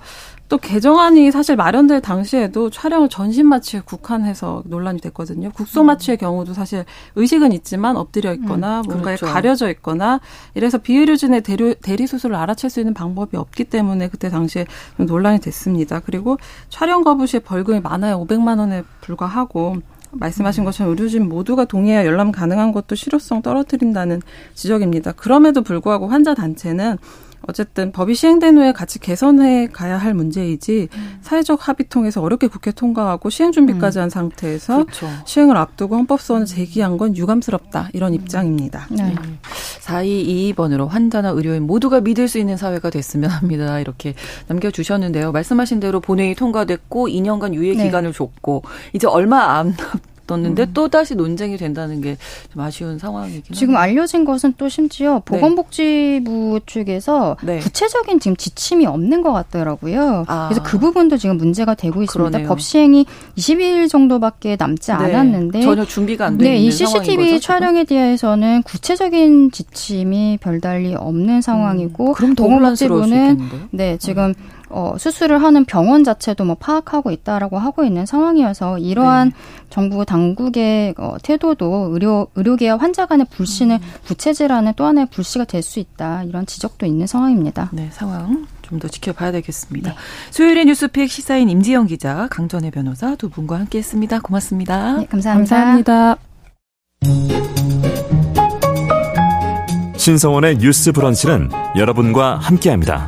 또 개정안이 사실 마련될 당시에도 촬영을 전신 마취에 국한해서 논란이 됐거든요. 국소 마취의 음. 경우도 사실 의식은 있지만 엎드려 있거나 음, 뭔가에 그렇죠. 가려져 있거나 이래서 비의료진의 대리, 대리 수술을 알아챌 수 있는 방법이 없기 때문에 그때 당시에 좀 논란이 됐습니다. 그리고 촬영 거부 시에 벌금이 많아야 500만 원에 불과하고 말씀하신 것처럼 의료진 모두가 동의해야 열람 가능한 것도 실효성 떨어뜨린다는 지적입니다. 그럼에도 불구하고 환자 단체는 어쨌든 법이 시행된 후에 같이 개선해 가야 할 문제이지 음. 사회적 합의 통해서 어렵게 국회 통과하고 시행 준비까지 음. 한 상태에서 그렇죠. 시행을 앞두고 헌법소원을 제기한 건 유감스럽다 이런 음. 입장입니다. 네. 4222번으로 환자나 의료인 모두가 믿을 수 있는 사회가 됐으면 합니다. 이렇게 남겨주셨는데요. 말씀하신 대로 본회의 통과됐고 2년간 유예 네. 기간을 줬고 이제 얼마 안 있었는데 음. 또 다시 논쟁이 된다는 게 좀 아쉬운 상황이긴 지금 합니다. 알려진 것은 또 심지어 네. 보건복지부 네. 쪽에서 네. 구체적인 지금 지침이 없는 것 같더라고요. 아. 그래서 그 부분도 지금 문제가 되고 있습니다. 그러네요. 법 시행이 20일 정도밖에 남지 네. 않았는데 전혀 준비가 안돼 네, 이 CCTV 거죠, 촬영에 대해서는 구체적인 지침이 별달리 없는 상황이고 음. 그럼 보건복지부는 네 지금 음. 어, 수술을 하는 병원 자체도 뭐 파악하고 있다라고 하고 있는 상황이어서 이러한 네. 정부 당국의 어, 태도도 의료 의료계와 환자 간의 불신을 음. 부채질하는 또 하나의 불씨가 될 수 있다 이런 지적도 있는 상황입니다. 네, 상황 좀 더 지켜봐야 되겠습니다. 네. 수요일의 뉴스픽 시사인 임지영 기자, 강전혜 변호사 두 분과 함께했습니다. 고맙습니다. 네, 감사합니다. 감사합니다. 신성원의 뉴스 브런치는 여러분과 함께합니다.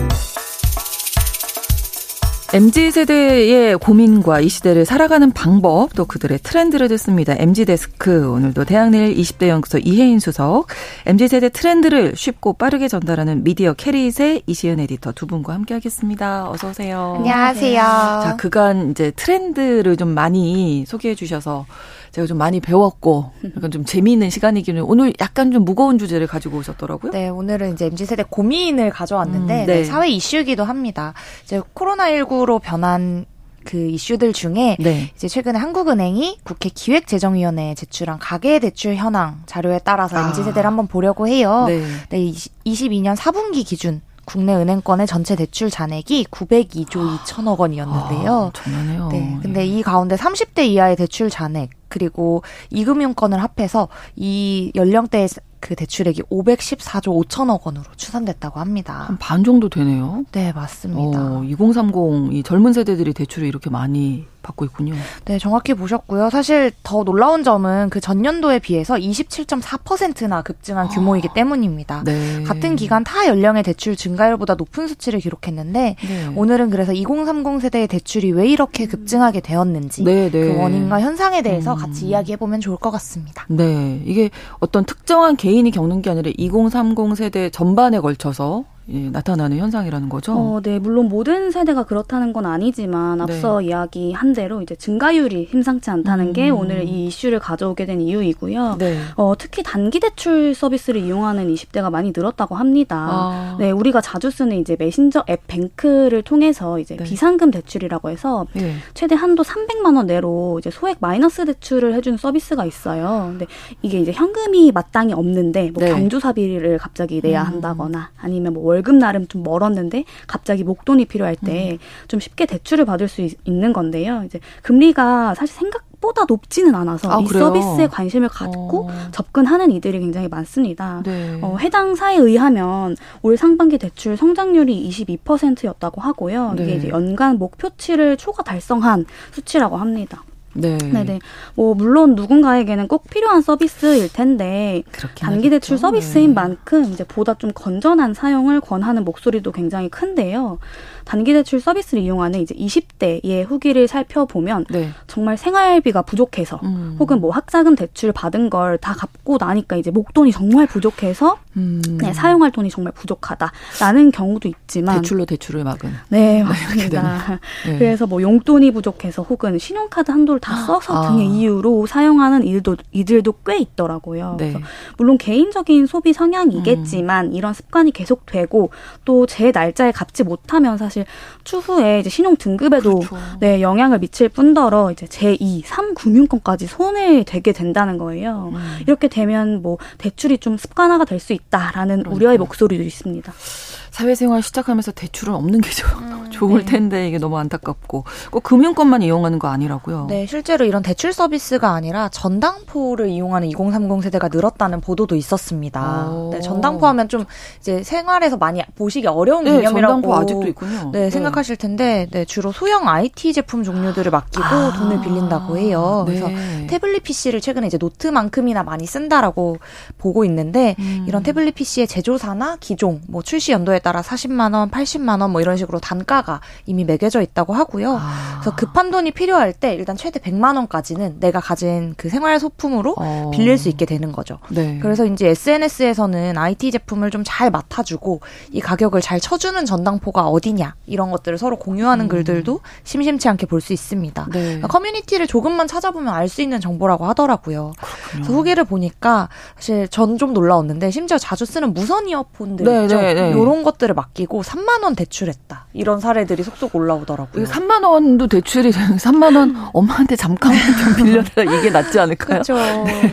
MZ세대의 고민과 이 시대를 살아가는 방법, 또 그들의 트렌드를 듣습니다. MZ데스크. 오늘도 대학내일 20대 연구소 이혜인 수석, MZ세대 트렌드를 쉽고 빠르게 전달하는 미디어 캐리의 이시은 에디터 두 분과 함께 하겠습니다. 어서 오세요. 안녕하세요. 자, 그간 이제 트렌드를 좀 많이 소개해 주셔서 제가 좀 많이 배웠고 약간 좀 재미있는 시간이기는 오늘 약간 좀 무거운 주제를 가지고 오셨더라고요. 네, 오늘은 이제 MZ 세대 고민을 가져왔는데 음, 네. 네, 사회 이슈이기도 합니다. 이제 코로나19로 변한 그 이슈들 중에 네. 이제 최근에 한국은행이 국회 기획재정위원회에 제출한 가계대출 현황 자료에 따라서 아. MZ 세대를 한번 보려고 해요. 네. 네 22년 4분기 기준 국내 은행권의 전체 대출 잔액이 902조 2천억 원이었는데요. 아. 네. 근데 이 가운데 30대 이하의 대출 잔액 그리고 이금융권을 합해서 이 연령대의 그 대출액이 514조 5천억 원으로 추산됐다고 합니다. 한 반 정도 되네요. 네, 맞습니다. 어, 2030, 이 젊은 세대들이 대출을 이렇게 많이 받고 있군요. 네, 정확히 보셨고요. 사실 더 놀라운 점은 그 전년도에 비해서 27.4%나 급증한 규모이기 아, 때문입니다. 네. 같은 기간 타 연령의 대출 증가율보다 높은 수치를 기록했는데 네. 오늘은 그래서 2030 세대의 대출이 왜 이렇게 급증하게 되었는지 네, 네. 그 원인과 현상에 대해서 음. 같이 이야기해 보면 좋을 것 같습니다. 네, 이게 어떤 특정한 개인이 겪는 게 아니라 2030 세대 전반에 걸쳐서 예, 나타나는 현상이라는 거죠. 어, 네, 물론 모든 세대가 그렇다는 건 아니지만 네. 앞서 네. 이야기한 대로 이제 증가율이 심상치 않다는 음. 게 오늘 이 이슈를 가져오게 된 이유이고요. 네. 어, 특히 단기 대출 서비스를 이용하는 20대가 많이 늘었다고 합니다. 아. 네, 우리가 자주 쓰는 이제 메신저 앱 뱅크를 통해서 이제 네. 비상금 대출이라고 해서 네. 최대 한도 300만 원 내로 이제 소액 마이너스 대출을 해주는 서비스가 있어요. 근데 이게 이제 현금이 마땅히 없는데 뭐 네. 경조사비를 갑자기 내야 음. 한다거나 아니면 뭐월 급 나름 좀 멀었는데 갑자기 목돈이 필요할 때좀 음. 쉽게 대출을 받을 수 있, 는 건데요. 이제 금리가 사실 생각 보다 높지는 않아서 아, 이 그래요? 서비스에 관심을 갖고 어. 접근하는 이들이 굉장히 많습니다. 네. 어, 해당 사에 의하면 올 상반기 대출 성장률이 22%였다고 하고요. 네. 이게 이제 연간 목표치를 초과 달성한 수치라고 합니다. 네. 네네. 뭐 물론 누군가에게는 꼭 필요한 서비스일 텐데 단기 대출 서비스인 네. 만큼 이제 보다 좀 건전한 사용을 권하는 목소리도 굉장히 큰데요. 단기 대출 서비스를 이용하는 이제 20대의 후기를 살펴보면 네. 정말 생활비가 부족해서 음. 혹은 뭐 학자금 대출 받은 걸 다 갚고 나니까 이제 목돈이 정말 부족해서 음. 네, 사용할 돈이 정말 부족하다라는 경우도 있지만 대출로 대출을 막은 네 맞습니다. 네. 그래서 뭐 용돈이 부족해서 혹은 신용카드 한도를 다 아. 써서 아. 등의 이유로 사용하는 이들도 이들도 꽤 있더라고요. 네. 그래서 물론 개인적인 소비 성향이겠지만 음. 이런 습관이 계속되고 또 제 날짜에 갚지 못하면 사실 사실 추후에 이제 신용 등급에도 그렇죠. 네, 영향을 미칠 뿐더러 이제 제2, 3 금융권까지 손해 되게 된다는 거예요. 음. 이렇게 되면 뭐 대출이 좀 습관화가 될 수 있다라는 그러니까. 우려의 목소리도 있습니다. 사회생활 시작하면서 대출은 없는 게 음, 좋을 네. 텐데 이게 너무 안타깝고 꼭 금융권만 이용하는 거 아니라고요. 네, 실제로 이런 대출 서비스가 아니라 전당포를 이용하는 2030 세대가 늘었다는 보도도 있었습니다. 네, 전당포 하면 좀 이제 생활에서 많이 보시기 어려운 네, 개념이라고 전당포 아직도 있군요. 네, 네, 생각하실 텐데 네, 주로 소형 IT 제품 종류들을 맡기고 아, 돈을 빌린다고 해요. 그래서 네. 태블릿 PC를 최근에 이제 노트만큼이나 많이 쓴다라고 보고 있는데 음. 이런 태블릿 PC의 제조사나 기종, 뭐 출시 연도에 따라 40만 원, 80만 원 뭐 이런 식으로 단가가 이미 매겨져 있다고 하고요. 아. 그래서 급한 돈이 필요할 때 일단 최대 100만 원까지는 내가 가진 그 생활 소품으로 어. 빌릴 수 있게 되는 거죠. 네. 그래서 이제 SNS에서는 IT 제품을 좀 잘 맡아주고 이 가격을 잘 쳐주는 전당포가 어디냐 이런 것들을 서로 공유하는 음. 글들도 심심치 않게 볼 수 있습니다. 네. 그러니까 커뮤니티를 조금만 찾아보면 알 수 있는 정보라고 하더라고요. 그래서 후기를 보니까 사실 전 좀 놀라웠는데 심지어 자주 쓰는 무선 이어폰들 네, 있죠. 네, 네. 이런 것 들을 맡기고 3만 원 대출했다. 이런 사례들이 속속 올라오더라고요. 3만 원도 대출이 3만 원 엄마한테 잠깐만 좀 빌려달라 이게 낫지 않을까요? 그렇죠.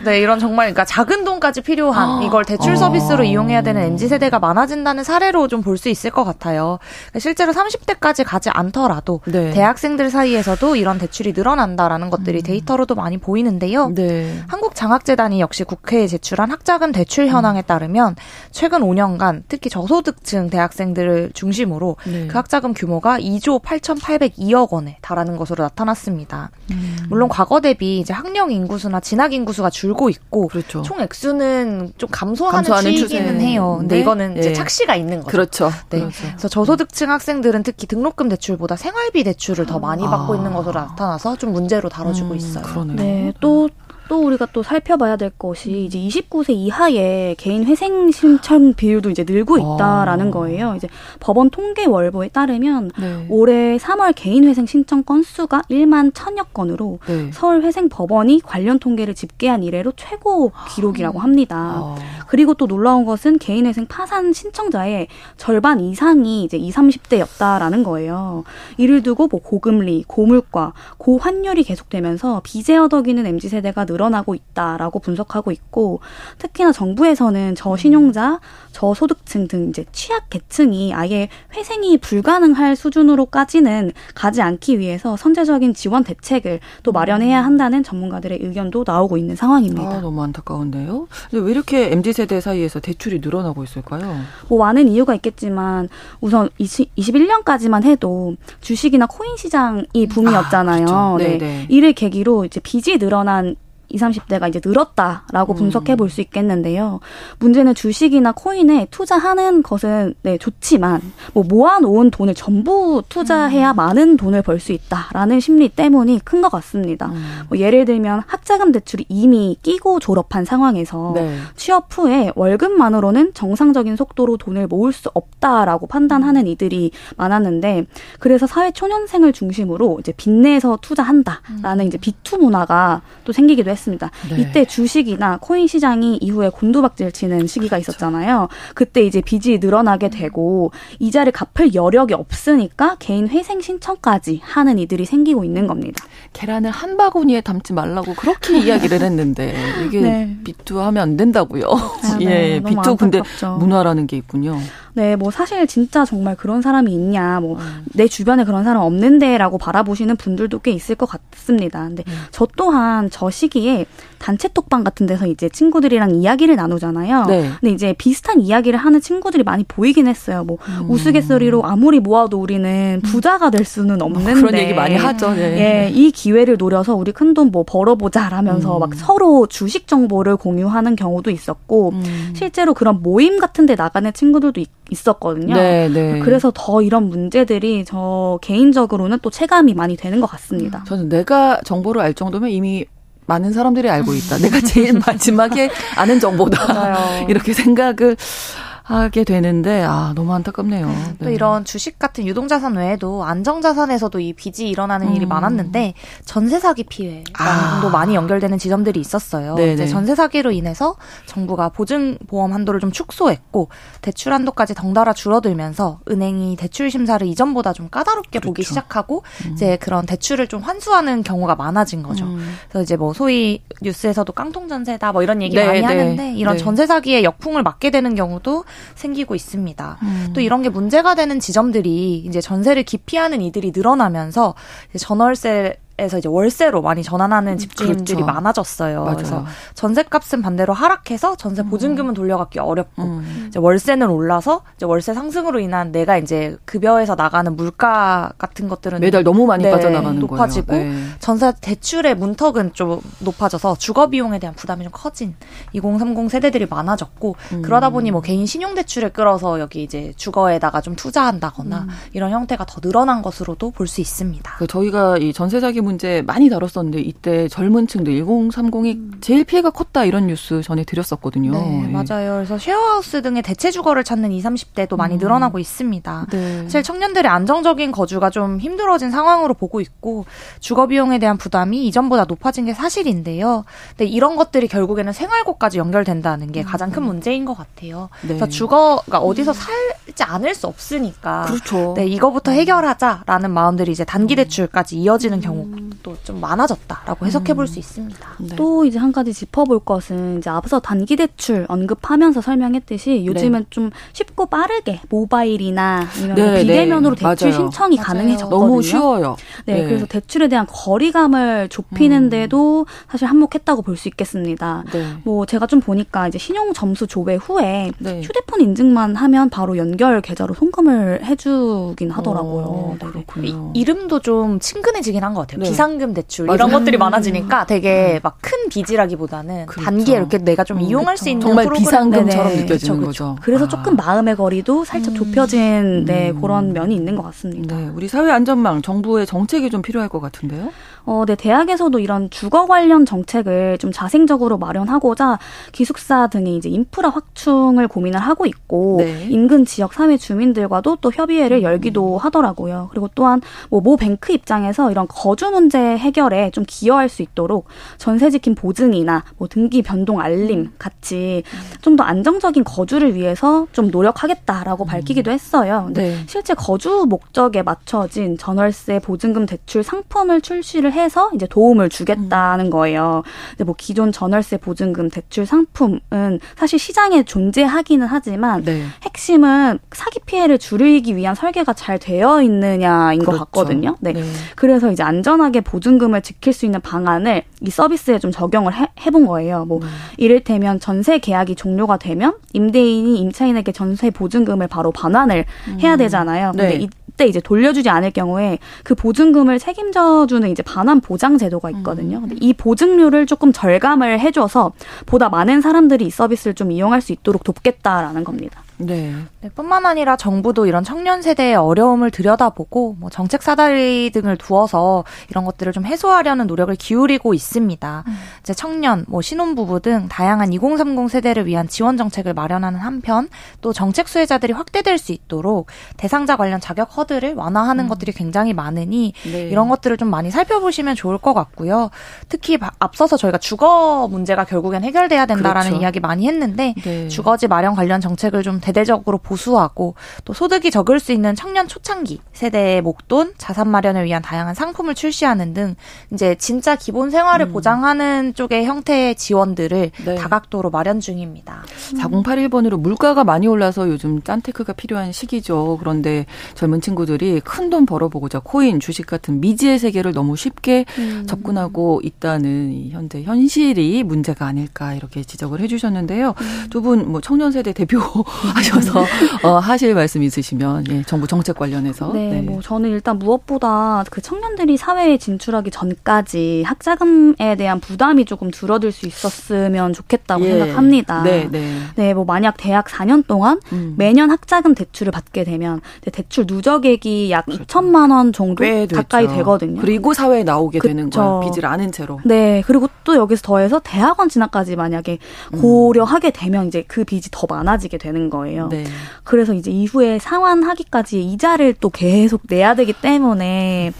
네, 이런 정말 그러니까 작은 돈까지 필요한 아, 이걸 대출 서비스로 아. 이용해야 되는 MZ 세대가 많아진다는 사례로 좀 볼 수 있을 것 같아요. 그러니까 실제로 30대까지 가지 않더라도 네. 대학생들 사이에서도 이런 대출이 늘어난다라는 것들이 음. 데이터로도 많이 보이는데요. 네. 한국장학재단이 역시 국회에 제출한 학자금 대출 현황에 따르면 최근 5년간 특히 저소득층 대학생들을 중심으로 네. 그 학자금 규모가 2조 8,802억 원에 달하는 것으로 나타났습니다. 음. 물론 과거 대비 이제 학령 인구수나 진학 인구수가 줄고 있고 그렇죠. 총 액수는 좀 감소하는, 감소하는 추이기는. 해요. 근데 네. 이거는 이제 예. 착시가 있는 거죠. 그렇죠. 네. 그렇죠. 그래서 저소득층 학생들은 특히 등록금 대출보다 생활비 대출을 더 많이 받고 아. 있는 것으로 나타나서 좀 문제로 다뤄지고 음, 있어요. 그러네요. 네. 또 또 우리가 또 살펴봐야 될 것이 이제 29세 이하의 개인 회생 신청 비율도 이제 늘고 있다라는 아. 거예요. 이제 법원 통계 월보에 따르면 네. 올해 3월 개인 회생 신청 건수가 1만 천여 건으로 네. 서울 회생 법원이 관련 통계를 집계한 이래로 최고 기록이라고 합니다. 아. 그리고 또 놀라운 것은 개인 회생 파산 신청자의 절반 이상이 이제 20, 30대였다라는 거예요. 이를 두고 뭐 고금리, 고물가, 고환율이 계속되면서 비제 얻어기는 MZ 세대가 늘 늘어나고 있다라고 분석하고 있고 특히나 정부에서는 저신용자, 저소득층 등 이제 취약 계층이 아예 회생이 불가능할 수준으로까지는 가지 않기 위해서 선제적인 지원 대책을 또 마련해야 한다는 전문가들의 의견도 나오고 있는 상황입니다. 아, 너무 안타까운데요. 왜 이렇게 mz 세대 사이에서 대출이 늘어나고 있을까요? 뭐 많은 이유가 있겠지만 우선 20, 21년까지만 해도 주식이나 코인 시장이 붐이었잖아요. 아, 그렇죠. 네, 네. 이를 계기로 이제 빚이 늘어난 20, 30대가 이제 늘었다라고 음. 분석해 볼 수 있겠는데요. 문제는 주식이나 코인에 투자하는 것은 네, 좋지만 뭐 모아놓은 돈을 전부 투자해야 음. 많은 돈을 벌 수 있다라는 심리 때문이 큰 것 같습니다. 음. 뭐 예를 들면 학자금 대출이 이미 끼고 졸업한 상황에서 네. 취업 후에 월급만으로는 정상적인 속도로 돈을 모을 수 없다라고 판단하는 이들이 많았는데 그래서 사회 초년생을 중심으로 이제 빚내서 투자한다라는 음. 이제 비투 문화가 또 생기기도 했습니다. 했습니다. 네. 이때 주식이나 코인 시장이 이후에 곤두박질 치는 시기가 그렇죠. 있었잖아요. 그때 이제 빚이 늘어나게 되고 이자를 갚을 여력이 없으니까 개인 회생 신청까지 하는 이들이 생기고 있는 겁니다. 계란을 한 바구니에 담지 말라고 그렇게 이야기를 했는데 이게 네. 비투하면 안 된다고요. 아, 네. 예, 비투 근데 문화라는 게 있군요. 네, 뭐 사실 진짜 정말 그런 사람이 있냐, 뭐내 음. 주변에 그런 사람 없는데라고 바라보시는 분들도 꽤 있을 것 같습니다. 근데 음. 저 또한 저 시기에 단체 톡방 같은 데서 이제 친구들이랑 이야기를 나누잖아요. 네. 근데 이제 비슷한 이야기를 하는 친구들이 많이 보이긴 했어요. 뭐 음. 우스갯소리로 아무리 모아도 우리는 부자가 될 수는 없는데 그런 얘기 많이 하죠. 네. 예, 이 기회를 노려서 우리 큰 돈 뭐 벌어보자라면서 음. 막 서로 주식 정보를 공유하는 경우도 있었고 음. 실제로 그런 모임 같은 데 나가는 친구들도 있, 있었거든요. 네, 네. 그래서 더 이런 문제들이 저 개인적으로는 또 체감이 많이 되는 것 같습니다. 저는 내가 정보를 알 정도면 이미 많은 사람들이 알고 있다. 내가 제일 마지막에 아는 정보다. 이렇게 생각을 하게 되는데 아 너무 안타깝네요. 네. 또 이런 주식 같은 유동자산 외에도 안정자산에서도 이 빚이 일어나는 음. 일이 많았는데 전세 사기 피해도 아. 많이 연결되는 지점들이 있었어요. 네네. 이제 전세 사기로 인해서 정부가 보증 보험 한도를 좀 축소했고 대출 한도까지 덩달아 줄어들면서 은행이 대출 심사를 이전보다 좀 까다롭게 그렇죠. 보기 시작하고 음. 이제 그런 대출을 좀 환수하는 경우가 많아진 거죠. 음. 그래서 이제 뭐 소위 뉴스에서도 깡통 전세다 뭐 이런 얘기 네, 많이 네. 하는데 이런 네. 전세 사기의 역풍을 맞게 되는 경우도 생기고 있습니다. 음. 또 이런 게 문제가 되는 지점들이 이제 전세를 기피하는 이들이 늘어나면서 전월세 에서 이제 월세로 많이 전환하는 음, 집주인들이 그렇죠. 많아졌어요. 맞아요. 그래서 전세값은 반대로 하락해서 전세 음. 보증금은 돌려받기 어렵고 음. 이제 월세는 올라서 이제 월세 상승으로 인한 내가 이제 급여에서 나가는 물가 같은 것들은 매달 너무 많이 네, 빠져나가는 높아지고. 네. 전세 대출의 문턱은 좀 높아져서 주거 비용에 대한 부담이 좀 커진 2030 세대들이 많아졌고 음. 그러다 보니 뭐 개인 신용 대출을 끌어서 여기 이제 주거에다가 좀 투자한다거나 음. 이런 형태가 더 늘어난 것으로도 볼 수 있습니다. 그 저희가 이 전세 사기 문제 많이 다뤘었는데 이때 젊은 층들 1030이 음. 제일 피해가 컸다 이런 뉴스 전해 드렸었거든요. 네, 예. 맞아요. 그래서 쉐어하우스 등의 대체 주거를 찾는 20, 30대도 많이 음. 늘어나고 있습니다. 네. 사실 청년들의 안정적인 거주가 좀 힘들어진 상황으로 보고 있고 주거 비용에 대한 부담이 이전보다 높아진 게 사실인데요. 근데 이런 것들이 결국에는 생활고까지 연결된다는 게 가장 큰 음. 문제인 것 같아요. 네. 그래서 주거가 어디서 살지 않을 수 없으니까 그렇죠. 네, 이거부터 해결하자라는 마음들이 이제 단기 대출까지 이어지는 경우 또 좀 많아졌다라고 해석해 볼수 음. 있습니다. 네. 또 이제 한 가지 짚어볼 것은 이제 앞서 단기 대출 언급하면서 설명했듯이 요즘은 네. 좀 쉽고 빠르게 모바일이나 네, 네. 비대면으로 대출 맞아요. 신청이 맞아요. 가능해졌거든요. 너무 쉬워요. 네, 네, 그래서 대출에 대한 거리감을 좁히는데도 음. 사실 한몫했다고 볼 수 있겠습니다. 네. 뭐 제가 좀 보니까 이제 신용 점수 조회 후에 휴대폰 인증만 하면 바로 연결 계좌로 송금을 해주긴 하더라고요. 오, 어, 이름도 좀 친근해지긴 한 것 같아요. 비상금 대출 맞아요. 이런 것들이 많아지니까 되게 음. 막큰 빚이라기보다는 그렇죠. 단기에 이렇게 내가 좀 음, 이용할 그렇죠. 수 있는 정말 비상금처럼 느껴지는 그렇죠, 거죠. 그래서 아. 조금 마음의 거리도 살짝 음. 좁혀진 네, 음. 그런 면이 있는 것 같습니다. 네, 우리 사회 안전망 정부의 정책이 좀 필요할 것 같은데요. 어, 네, 대학에서도 이런 주거 관련 정책을 좀 자생적으로 마련하고자 기숙사 등의 이제 인프라 확충을 고민을 하고 있고 네. 인근 지역 사회 주민들과도 또 협의회를 열기도 하더라고요. 그리고 또한 뭐 모 뱅크 입장에서 이런 거주 문제 해결에 좀 기여할 수 있도록 전세 지킴 보증이나 뭐 등기 변동 알림 같이 좀 더 안정적인 거주를 위해서 좀 노력하겠다라고 음. 밝히기도 했어요. 네. 실제 거주 목적에 맞춰진 전월세 보증금 대출 상품을 출시를 해서 이제 도움을 주겠다는 음. 거예요. 근데 뭐 기존 전월세 보증금 대출 상품은 사실 시장에 존재하기는 하지만 네. 핵심은 사기 피해를 줄이기 위한 설계가 잘 되어 있느냐인 그렇죠. 것 같거든요. 네. 네. 그래서 이제 안전하게 보증금을 지킬 수 있는 방안을 이 서비스에 좀 적용을 해, 해본 거예요. 뭐 음. 이를테면 전세 계약이 종료가 되면 임대인이 임차인에게 전세 보증금을 바로 반환을 음. 해야 되잖아요. 근데 네. 이때 이제 돌려주지 않을 경우에 그 보증금을 책임져주는 이제 반환 보장 제도가 있거든요. 음. 근데 이 보증료를 조금 절감을 해줘서 보다 많은 사람들이 이 서비스를 좀 이용할 수 있도록 돕겠다라는 겁니다. 네. 네. 뿐만 아니라 정부도 이런 청년 세대의 어려움을 들여다보고 뭐 정책 사다리 등을 두어서 이런 것들을 좀 해소하려는 노력을 기울이고 있습니다. 음. 이제 청년, 뭐 신혼부부 등 다양한 2030 세대를 위한 지원 정책을 마련하는 한편 또 정책 수혜자들이 확대될 수 있도록 대상자 관련 자격 허들을 완화하는 음. 것들이 굉장히 많으니 네. 이런 것들을 좀 많이 살펴보시면 좋을 것 같고요. 특히 앞서서 저희가 주거 문제가 결국엔 해결돼야 된다라는 그렇죠. 이야기 많이 했는데 네. 주거지 마련 관련 정책을 좀 대대적으로 보수하고 또 소득이 적을 수 있는 청년 초창기 세대의 목돈, 자산 마련을 위한 다양한 상품을 출시하는 등 이제 진짜 기본 생활을 음. 보장하는 쪽의 형태의 지원들을 네. 다각도로 마련 중입니다. 4081번으로 물가가 많이 올라서 요즘 짠테크가 필요한 시기죠. 그런데 젊은 친구들이 큰 돈 벌어보고자 코인, 주식 같은 미지의 세계를 너무 쉽게 음. 접근하고 있다는 현재 현실이 문제가 아닐까 이렇게 지적을 해주셨는데요. 음. 두분 뭐 청년 세대 대표 하셔서 어, 하실 말씀 있으시면 예, 정부 정책 관련해서. 네, 네, 뭐 저는 일단 무엇보다 그 청년들이 사회에 진출하기 전까지 학자금에 대한 부담이 조금 줄어들 수 있었으면 좋겠다고 예. 생각합니다. 네, 네. 네, 뭐 만약 대학 4년 동안 음. 매년 학자금 대출을 받게 되면 대출 누적액이 약 그렇죠. 2천만 원 정도 가까이 되거든요. 그리고 사회에 나오게 그쵸. 되는 거예요. 빚을 아는 채로. 네, 그리고 또 여기서 더해서 대학원 진학까지 만약에 음. 고려하게 되면 이제 그 빚이 더 많아지게 되는 거예요. 거예요. 네. 그래서 이제 이후에 상환하기까지 이자를 또 계속 내야 되기 때문에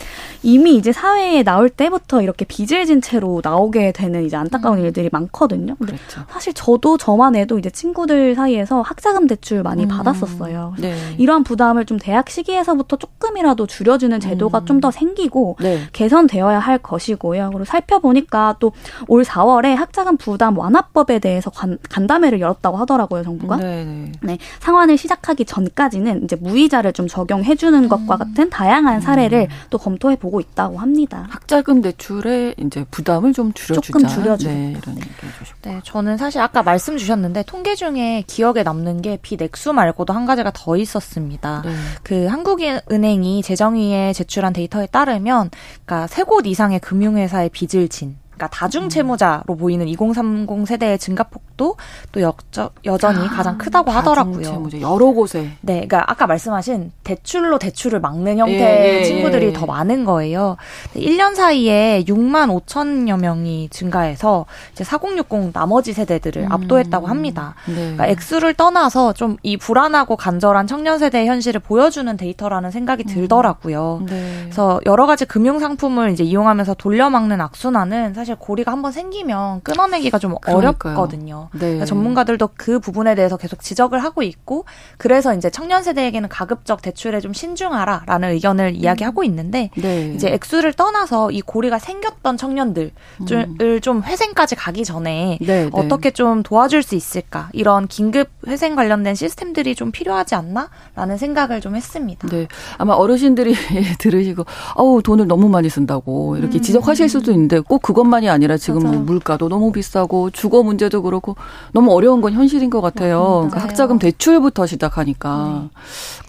이미 이제 사회에 나올 때부터 이렇게 빚을 진 채로 나오게 되는 이제 안타까운 음. 일들이 많거든요. 근데 그렇죠. 사실 저도 저만 해도 이제 친구들 사이에서 학자금 대출 많이 음. 받았었어요. 네. 이러한 부담을 좀 대학 시기에서부터 조금이라도 줄여주는 제도가 음. 좀더 생기고 네. 개선되어야 할 것이고요. 그리고 살펴보니까 또 올 4월에 학자금 부담 완화법에 대해서 간, 간담회를 열었다고 하더라고요, 정부가. 네. 네. 상환을 시작하기 전까지는 이제 무이자를 좀 적용해 주는 음. 것과 같은 다양한 사례를 음. 또 검토해 보고 있다고 합니다. 학자금 대출의 이제 부담을 좀 줄여주자. 조금 줄여주자. 네, 이런 얘기 해 주셨고. 네, 저는 사실 아까 말씀 주셨는데 통계 중에 기억에 남는 게 빚액수 말고도 한 가지가 더 있었습니다. 네. 그 한국은행이 재정위에 제출한 데이터에 따르면 그러니까 세 곳 이상의 금융회사의 빚을 진 그러니까 다중 채무자로 보이는 2030 세대의 증가폭도 또 역저, 여전히 아, 가장 크다고 하더라고요. 채무자 여러 곳에. 네, 그러니까 아까 말씀하신 대출로 대출을 막는 형태의 예, 예, 친구들이 예. 더 많은 거예요. 1년 사이에 6만 5천여 명이 증가해서 이제 4060 나머지 세대들을 음, 압도했다고 합니다. 네. 그러니까 액수를 떠나서 좀 이 불안하고 간절한 청년 세대의 현실을 보여주는 데이터라는 생각이 음. 들더라고요. 음, 네. 그래서 여러 가지 금융 상품을 이제 이용하면서 돌려막는 악순환은 사실 사실 고리가 한번 생기면 끊어내기가 좀 그러니까요. 어렵거든요. 네. 그러니까 전문가들도 그 부분에 대해서 계속 지적을 하고 있고 그래서 이제 청년 세대에게는 가급적 대출에 좀 신중하라라는 의견을 이야기하고 있는데 네. 이제 액수를 떠나서 이 고리가 생겼던 청년들을 음. 좀 회생까지 가기 전에 네, 네, 어떻게 좀 도와줄 수 있을까 이런 긴급 회생 관련된 시스템들이 좀 필요하지 않나라는 생각을 좀 했습니다. 네, 아마 어르신들이 들으시고 어우 돈을 너무 많이 쓴다고 이렇게 음. 지적하실 수도 있는데 꼭 그것만 뿐만이 아니라 지금 뭐 물가도 너무 비싸고 주거 문제도 그렇고 너무 어려운 건 현실인 것 같아요. 그러니까 학자금 대출부터 시작하니까 네.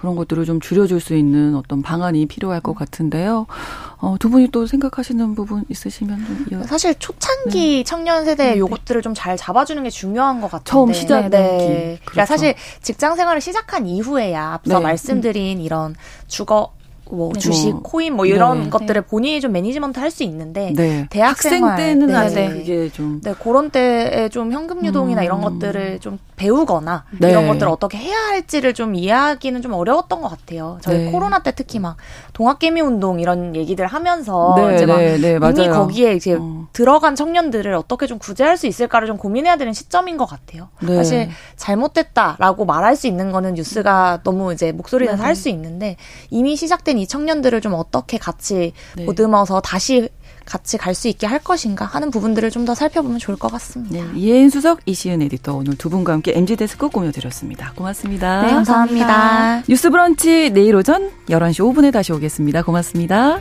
그런 것들을 좀 줄여줄 수 있는 어떤 방안이 필요할 것 같은데요. 어, 두 분이 또 생각하시는 부분 있으시면 좀 이어. 사실 초창기 네. 청년 세대 네. 요것들을 좀 잘 잡아주는 게 중요한 것 같은데. 처음 시작. 네. 네. 그러니까 그렇죠. 사실 직장 생활을 시작한 이후에야 앞서 네. 말씀드린 이런 주거 뭐 네. 주식, 뭐. 코인 뭐 이런 네. 것들을 본인이 좀 매니지먼트 할 수 있는데 네. 대학생 때는 네, 아직 네. 그게 좀 네, 그런 때에 좀 현금 유동이나 음. 이런 것들을 좀 배우거나 네. 이런 것들을 어떻게 해야 할지를 좀 이해하기는 좀 어려웠던 것 같아요. 저희 코로나 때 특히 막 동학개미 운동 이런 얘기들 하면서 이제 막 이미 거기에 이제 어. 들어간 청년들을 어떻게 좀 구제할 수 있을까를 좀 고민해야 되는 시점인 것 같아요. 사실 잘못됐다라고 말할 수 있는 거는 뉴스가 너무 이제 목소리를 내서 할수 있는데 이미 시작된 이 청년들을 좀 어떻게 같이 네. 보듬어서 다시 같이 갈 수 있게 할 것인가 하는 부분들을 좀 더 살펴보면 좋을 것 같습니다. 네, 이혜인 수석, 이시은 에디터 오늘 두 분과 함께 MG 데스크 꾸며드렸습니다. 고맙습니다. 네, 감사합니다. 뉴스 브런치 내일 오전 11시 5분에 다시 오겠습니다. 고맙습니다.